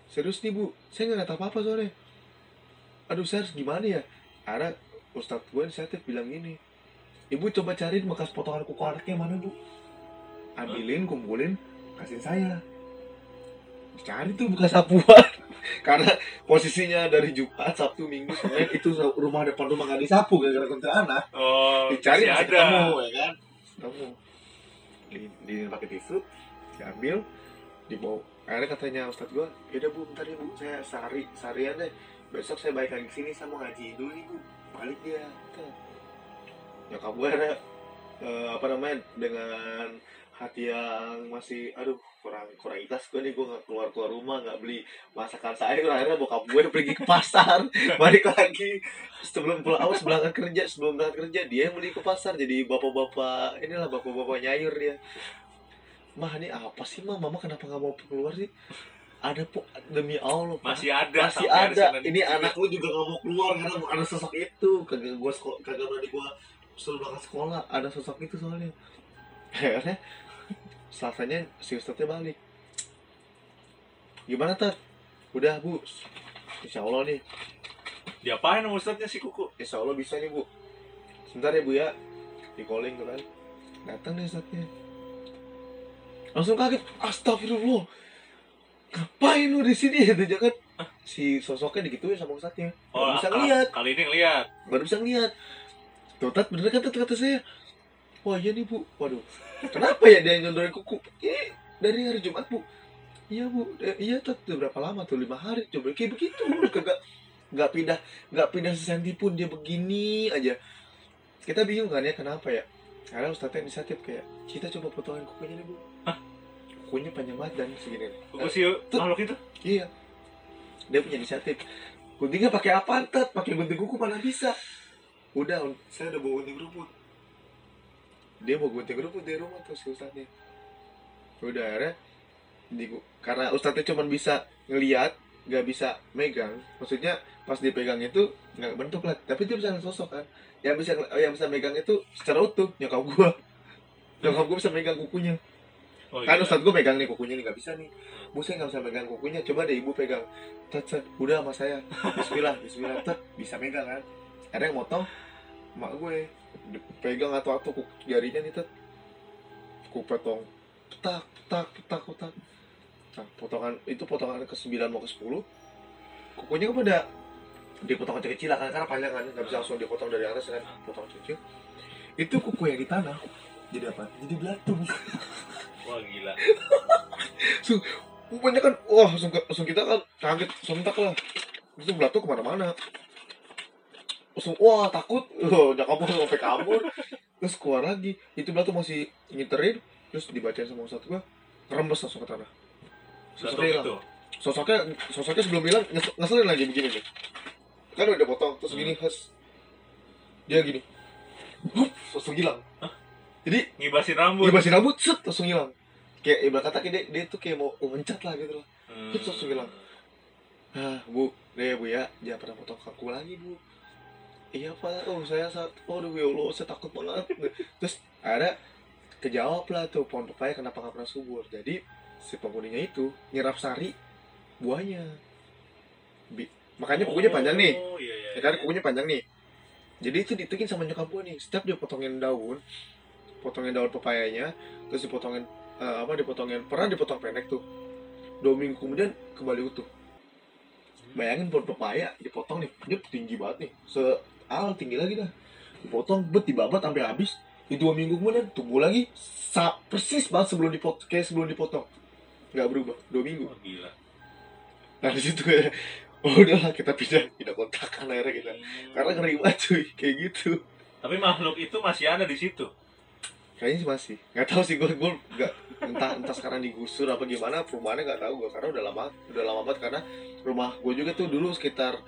serius nih bu saya nggak ngeliat apa-apa soalnya. Aduh saya harus gimana ya? Ada ustadz gue inisiatif bilang gini ibu coba cari bekas potongan kuku anaknya mana bu? Ambilin kumpulin kasih saya. Cari tuh bekas sapuan karena posisinya dari Jumat Sabtu Minggu Senin itu rumah depan rumah nggak disapu gara-gara kuntilanak Oh, dicari masih ada. ketemu ya kan ketemu di, di pakai tisu diambil dibawa. Akhirnya katanya Ustadz gua ya udah bu bentar ya bu. Saya sehari seharian deh. Besok saya balik lagi sini saya mau ngaji dulu nih bu. Balik dia nyokap gue akhirnya eh, apa namanya dengan hati yang masih aduh kurang kurang ikhlas gue nih gue nggak keluar keluar rumah nggak beli masakan saya. Akhirnya bokap gue pergi ke pasar balik lagi. Sebelum pulang awas berangkat kerja sebelum berangkat kerja dia yang beli ke pasar. Jadi bapak-bapak inilah bapak-bapak nyayur dia. Mah ini apa sih mah? Mama kenapa nggak mau keluar sih? Ada po demi allah. Masih ada. masih ada ini anak lu juga nggak mau keluar karena ada sosok itu. Kagak sekolah kagak berani gua suruh berangkat sekolah ada sosok itu soalnya. Akhirnya selasanya si ustadznya balik. Gimana tat? Udah bu. Insya allah nih. Diapain sama ustadznya si kuku? insya allah bisa nih bu. Sebentar ya bu ya. Di calling tuh kan. Datang nih ustadznya langsung kaget. Astagfirullah. Ngapain lu di sini? Gitu jangan si sosoknya digituin sama ustadznya Oh, Baru bisa ngeliat. Kali ini ngeliat. baru bisa ngeliat. Tuh bener kan kata saya wah iya nih bu waduh kenapa ya dia nyondorin kuku ini dari hari Jumat bu iya bu Eh, iya udah berapa lama tuh lima hari coba kayak begitu kagak nggak pindah nggak pindah sesenti pun dia begini aja kita bingung kan ya kenapa ya karena ustadznya inisiatif kayak kita coba potongin kukunya nih bu kukunya panjang banget dan segini nih. Kuku si makhluk itu. Iya. Dia punya inisiatif. Guntingnya pakai apa tat? Pakai gunting kuku mana bisa? Udah, saya udah bawa gunting rumput. Dia bawa gunting rumput di rumah tuh si ustadznya. Udah akhirnya di, karena ustadznya cuma bisa ngeliat, nggak bisa megang. Maksudnya pas dipegang itu nggak bentuk lah, tapi dia bisa sosok kan. Yang bisa yang bisa megang itu secara utuh nyokap gua. Nyokap gua bisa megang kukunya Oh, kan iya. ustadz gue megang nih kukunya nih nggak bisa nih bu saya nggak bisa megang kukunya coba deh ibu pegang tet tet udah sama saya Bismillah Bismillah tet bisa megang kan ada yang motong mak gue pegang atau atau kuku jarinya nih tet. Ku potong. Tak tak tak tak nah potongan itu potongan ke 9 mau ke 10 kukunya kan pada dipotong kecil-kecil kan karena panjang kan. Nggak bisa langsung dipotong dari atas kan. Potong kecil itu kuku yang di tanah. Jadi apa? Jadi belatung. Wah gila. Rupanya kan, wah langsung, langsung kita kan kaget, sontak lah. Itu belatung ke mana-mana. Langsung, wah takut, oh, nyokap gue sampai kabur. Terus keluar lagi, itu belatung masih ngiterin, terus dibacain sama ustadz gue, ngerembes langsung ke tanah. Sosoknya hilang. itu. Sosoknya, sosoknya sebelum bilang, nges- ngeselin lagi begini nih. Kan udah potong, terus gini, has. Dia gini. Hup, langsung hilang. Jadi, Ngibasin rambut. ngibasin rambut, set, langsung hilang. Kayak ibarat kata kayak dia, dia tuh kayak mau mencat lah gitu loh. Hmm. Terus langsung hilang. Ah, Bu, deh Bu ya, jangan pernah potong kaku lagi, Bu. Iya, Pak. Oh, saya saat aduh ya Allah, saya takut banget. Terus ada kejawab lah tuh pohon pepaya kenapa nggak pernah subur. Jadi si penghuninya itu nyerap sari buahnya. Bi- makanya kukunya panjang nih. Oh, iya, iya, Ya kan iya. kukunya panjang nih. Jadi itu ditekin sama nyokap gue nih. Setiap dia potongin daun, potongin daun pepayanya, terus dipotongin eh, apa dipotongin pernah dipotong pendek tuh. Dua minggu kemudian kembali utuh. Bayangin pohon pepaya dipotong nih, dia tinggi banget nih. Se al tinggi lagi dah. Dipotong, bet dibabat sampai habis. Di dua minggu kemudian tumbuh lagi sa persis banget sebelum dipotong kayak sebelum dipotong. Nggak berubah, dua minggu. Wah gila. Nah di situ kayak oh udahlah kita pindah pindah kontrakan akhirnya kita karena ngeri banget cuy kayak gitu Tapi makhluk itu masih ada di situ. kayaknya sih masih nggak tahu sih gue gue nggak entah entah sekarang digusur apa gimana perumahannya nggak tahu gue karena udah lama udah lama banget karena rumah gue juga tuh dulu sekitar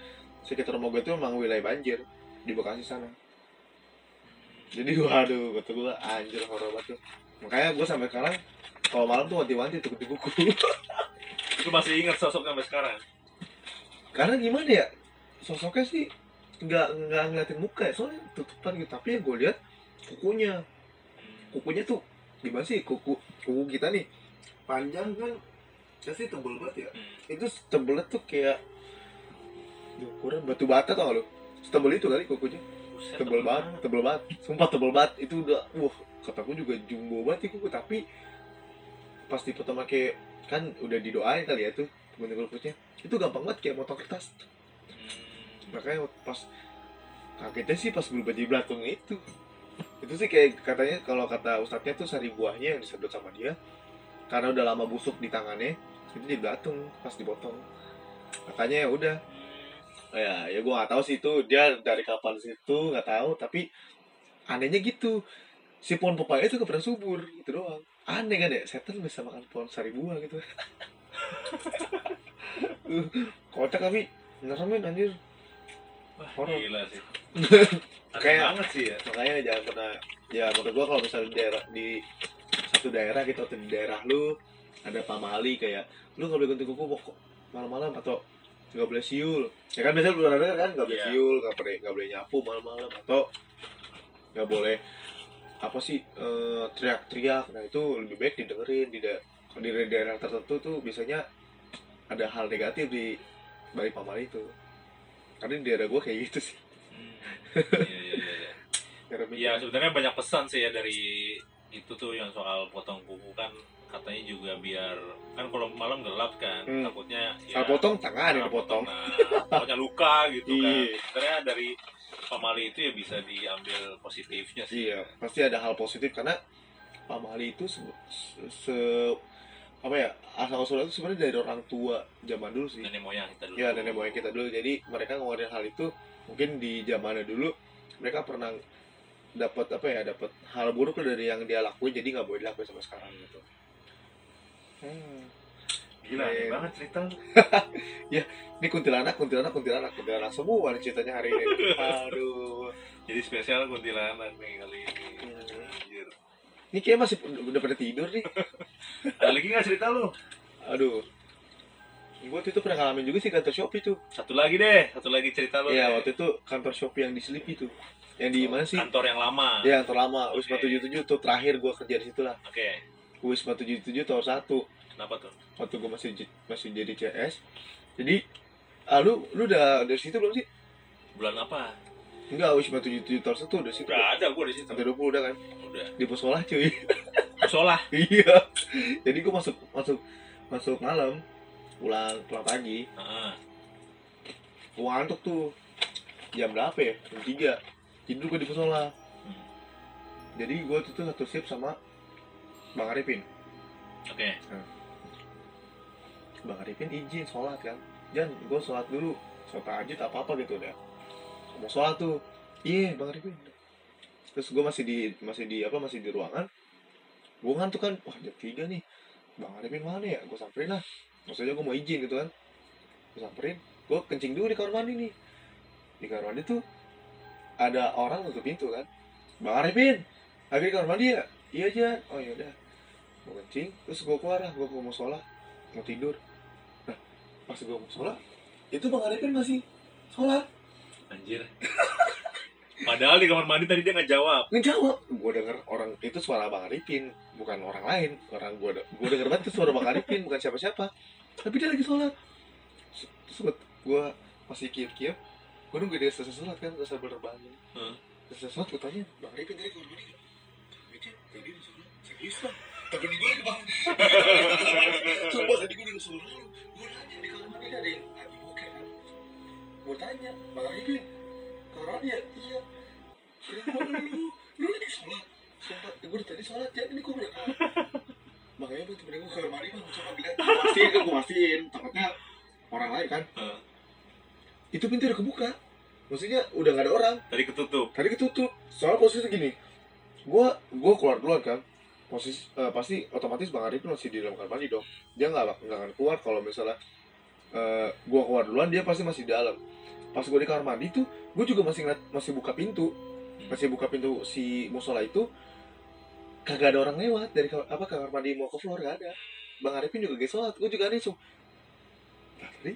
sekitar rumah gue tuh memang wilayah banjir di Bekasi sana. Jadi waduh kata gue anjir horor banget tuh. makanya gue sampai sekarang kalau malam tuh wanti-wanti tuh kuku Itu masih ingat sosoknya sampai sekarang. karena gimana ya sosoknya sih nggak nggak ngeliatin muka ya soalnya tutupan gitu. Tapi yang gue lihat kukunya. Kukunya tuh gimana sih kuku kuku kita nih panjang kan ya sih tebel banget ya. Itu tebelnya tuh kayak ya, ukuran batu bata tau gak lu setebel itu kali kukunya. Buset, tebel banget tebel banget. Sumpah tebel banget. Itu udah wah kataku juga jumbo banget nih kuku. Tapi pas dipotong pakai kan udah didoain kali ya tuh gunting rambutnya itu gampang banget kayak motong kertas. Hmm. makanya pas kagetnya sih pas berubah jadi belatung itu. Itu sih kayak katanya kalau kata ustadznya tuh sari buahnya yang disedot sama dia karena udah lama busuk di tangannya itu jadi belatung pas dipotong. Makanya ya udah ya ya gue nggak tahu sih itu dia dari kapan situ nggak tahu tapi anehnya gitu si pohon pepaya itu pernah subur itu doang aneh kan ya setan bisa makan pohon sari buah gitu kocak tapi ngeremin anjir Wah, Horor. gila sih. Kayak- banget sih ya. makanya jangan pernah ya menurut gua kalau misalnya di daerah di satu daerah gitu atau di daerah lu ada pamali kayak lu nggak boleh gunting kuku malam-malam atau nggak boleh siul. Ya kan biasanya ada kan nggak boleh Iya. siul nggak boleh nggak boleh nyapu malam-malam. Atau nggak boleh apa sih eh, teriak-teriak. Nah itu lebih baik didengerin di, da- di daerah tertentu tuh biasanya ada hal negatif di balik pamali itu. Karena di daerah gua kayak gitu sih. Hmm. Iya, iya, iya, Iya. Sebenarnya banyak pesan sih ya dari itu tuh yang soal potong kuku kan katanya juga biar kan kalau malam gelap kan Hmm. takutnya Salah potong tangan yang dipotong. nah, takutnya luka gitu kan Iya. sebenarnya dari pamali itu ya bisa diambil positifnya sih Iya, pasti ada hal positif karena pamali itu se, se- se- apa ya asal usulnya itu sebenarnya dari orang tua zaman dulu sih. nenek moyang kita dulu Ya nenek moyang kita dulu. Jadi mereka ngeluarin hal itu mungkin di zamannya dulu mereka pernah dapat apa ya dapat hal buruk dari yang dia lakuin jadi nggak boleh dilakuin sampai sekarang gitu. Hmm. gila aneh Iya. banget cerita lu. Ini kuntilanak, kuntilanak, kuntilanak, kuntilanak semua nih ceritanya hari ini. Aduh. jadi spesial kuntilanak nih kali ini Hmm. Anjir. Ini kayak masih udah pada tidur nih. ada lagi nggak cerita lu Aduh. Gue waktu itu pernah ngalamin juga sih kantor Shopee tuh. satu lagi deh satu lagi cerita lu Iya, waktu itu kantor Shopee yang di Sleepy tuh. Yang di mana sih? kantor yang lama Ya, kantor lama. Oke. 77 tuh terakhir gue kerja di situ lah. oke Wisma 77 tower 1. kenapa tuh Waktu gue masih masih jadi CS. Jadi, ah, lu, lu udah dari situ belum sih? bulan apa Enggak, Wisma 77 tower 1 udah situ. udah ada gua di situ Sampai 20 udah kan? udah Di pos sekolah cuy. musola iya. Jadi gue masuk masuk masuk malam. Pulang pulang pagi. Heeh. Gue ngantuk tuh. Jam berapa ya? Jam 3. Tidur gue di musola. Hmm. Jadi gue tuh tuh satu shift sama Bang Arifin. oke Bang Arifin izin sholat kan. Jangan gue sholat dulu. Sholat tahajud apa apa gitu udah. Mau sholat tuh. Iya Bang Arifin. Terus gue masih di masih di apa masih di ruangan. Gue ngantuk kan. Wah jam 3 nih. Bang Arifin mana ya? Gue samperin lah. Maksudnya gue mau izin gitu kan. Gue samperin. Gue kencing dulu di kamar mandi nih. Di kamar mandi tuh ada orang nutup pintu kan. Bang Arifin. Lagi di kamar mandi ya? Iya aja. Oh yaudah. Gue kencing. Terus gue keluar lah. Gue mau sholat. Mau tidur. Nah pas gue mau sholat. Itu Bang Arifin masih sholat. anjir padahal di kamar mandi tadi dia nggak jawab ngejawab gue denger orang itu suara bang Arifin bukan orang lain orang gue gue denger banget itu suara bang Arifin bukan siapa siapa tapi dia lagi sholat terus gue masih kiep kiep gue nunggu dia selesai sholat kan terus sambil bangun Hmm. selesai sholat gue tanya bang Arifin tadi kamar mandi nggak tadi dia sholat serius bang tapi gue lagi bang coba tadi gue sholat gue nanya di kamar mandi ada yang lagi bokeh kan gue tanya bang Arifin kamar mandi ya? Iya. Lu lu lagi sholat. Sholat gue tadi sholat ya ini gue udah makanya gue temen gue ke kamar mandi bang coba Gua pastiin kan gue pastiin takutnya orang lain kan. Itu pintu udah kebuka. Maksudnya udah gak ada orang. Tadi ketutup. Tadi ketutup. Soal posisi gini. Gua gua keluar duluan kan posisi eh, pasti otomatis bang Arif masih di dalam kamar mandi dong. Dia nggak nggak akan keluar kalau misalnya eh, gua keluar duluan dia pasti masih di dalam. Pas gua di kamar mandi tuh gua juga masih ngeliat, masih buka pintu. Masih buka pintu si musola itu kagak ada orang lewat dari kamar, apa kamar mandi mau ke floor gak ada. Bang Arifin juga gak sholat gua juga aneh Lah, tadi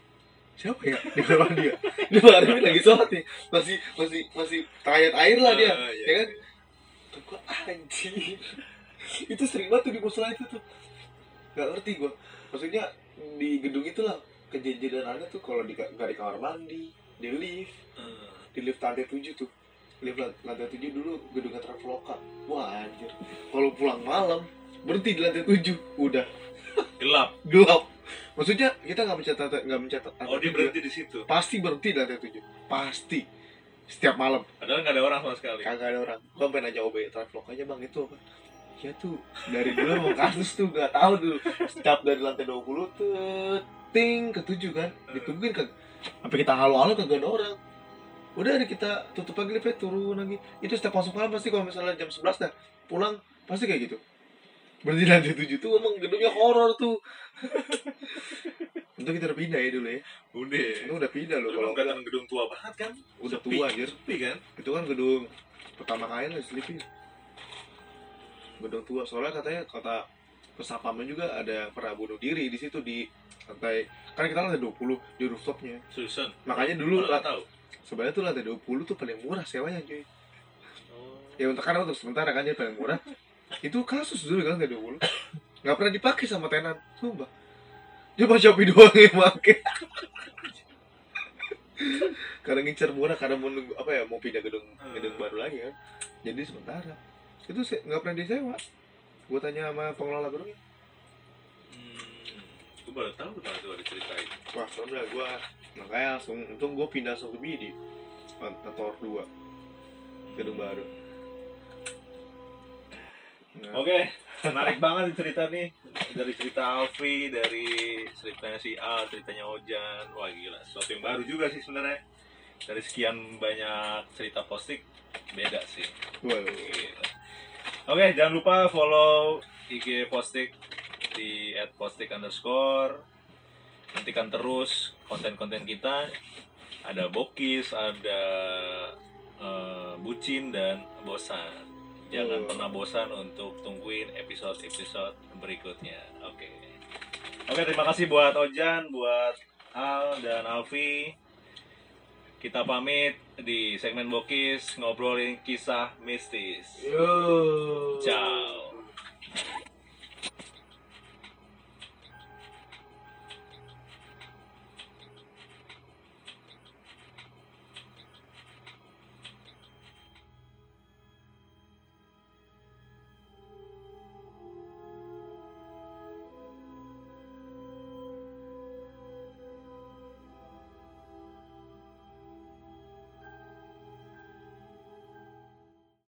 siapa ya di kamar mandi ya? Ini bang Arifin lagi sholat nih masih masih masih tayat air lah dia iya. ya kan? tuh gua anjing itu sering banget tuh di musola itu tuh. Nggak ngerti gua. Maksudnya di gedung itu lah kejadian ada tuh kalau di nggak di kamar mandi di lift. Heeh. di lift lantai tujuh tuh. Lift lant- lantai tujuh dulu gedungnya Traveloka wah anjir. Kalau pulang malam berhenti di lantai tujuh. Udah. Gelap. Gelap. Maksudnya kita nggak mencatat nggak mencatat Oh dia berhenti di situ. pasti berhenti di lantai tujuh. Pasti. Setiap malam. Padahal nggak ada orang sama sekali. kagak ada orang. Gua pengen nanya OB travelog aja bang. Itu apa ya tuh dari dulu mau kasus tuh nggak tahu dulu. Setiap dari lantai 20 tuh ting ke tujuh kan. Ditungguin kan sampai kita halo-halo kagak ada orang. Udah ada kita tutup lagi liftnya turun lagi. Itu setiap masuk malam pasti kalau misalnya jam 11 dah pulang pasti kayak gitu. Berarti lantai tujuh tuh emang gedungnya horor tuh. Itu kita udah pindah ya dulu ya. Udah. itu udah pindah loh kalau kelihatan gedung tua banget kan? udah Sepi. tua anjir. Sepi kan? itu kan gedung pertama kali lah Sleepy gedung tua. Soalnya katanya kata pesapamnya juga ada pernah bunuh diri di situ di lantai kan kita lantai 20 di rooftopnya. Susun. makanya dulu Lu lah nggak tahu. sebenarnya tuh lantai 20 tuh paling murah sewanya cuy. Oh. ya untuk karena untuk sementara kan dia paling murah. Itu kasus dulu kan lantai 20 nggak pernah dipakai sama tenan sumpah. Cuma Shopee doang yang pakai. Karena ngincer murah karena mau nunggu apa ya mau pindah gedung gedung baru lagi kan. Jadi sementara itu se- nggak pernah disewa gue tanya sama pengelola gedungnya Hmm. Gue baru tahu kenapa tuh ada cerita itu. wah soalnya gue makanya langsung untung gue pindah langsung ke BD kantor dua gedung baru nah, Oke, menarik banget cerita nih dari cerita Alfi, dari ceritanya si Al, ceritanya Ojan. Wah gila, sesuatu yang baru juga sih sebenarnya. Dari sekian banyak cerita postik, beda sih. waduh. Gila. Oke, jangan lupa follow IG postik di @postik underscore. Nantikan terus konten-konten kita. Ada bokis, ada eh, bucin dan bosan. Jangan Oh. pernah bosan untuk tungguin episode-episode berikutnya. Oke. Oke, terima kasih buat Ojan, buat Al dan Alfi. Kita pamit di segmen Bokis ngobrolin kisah mistis. Yo. Ciao.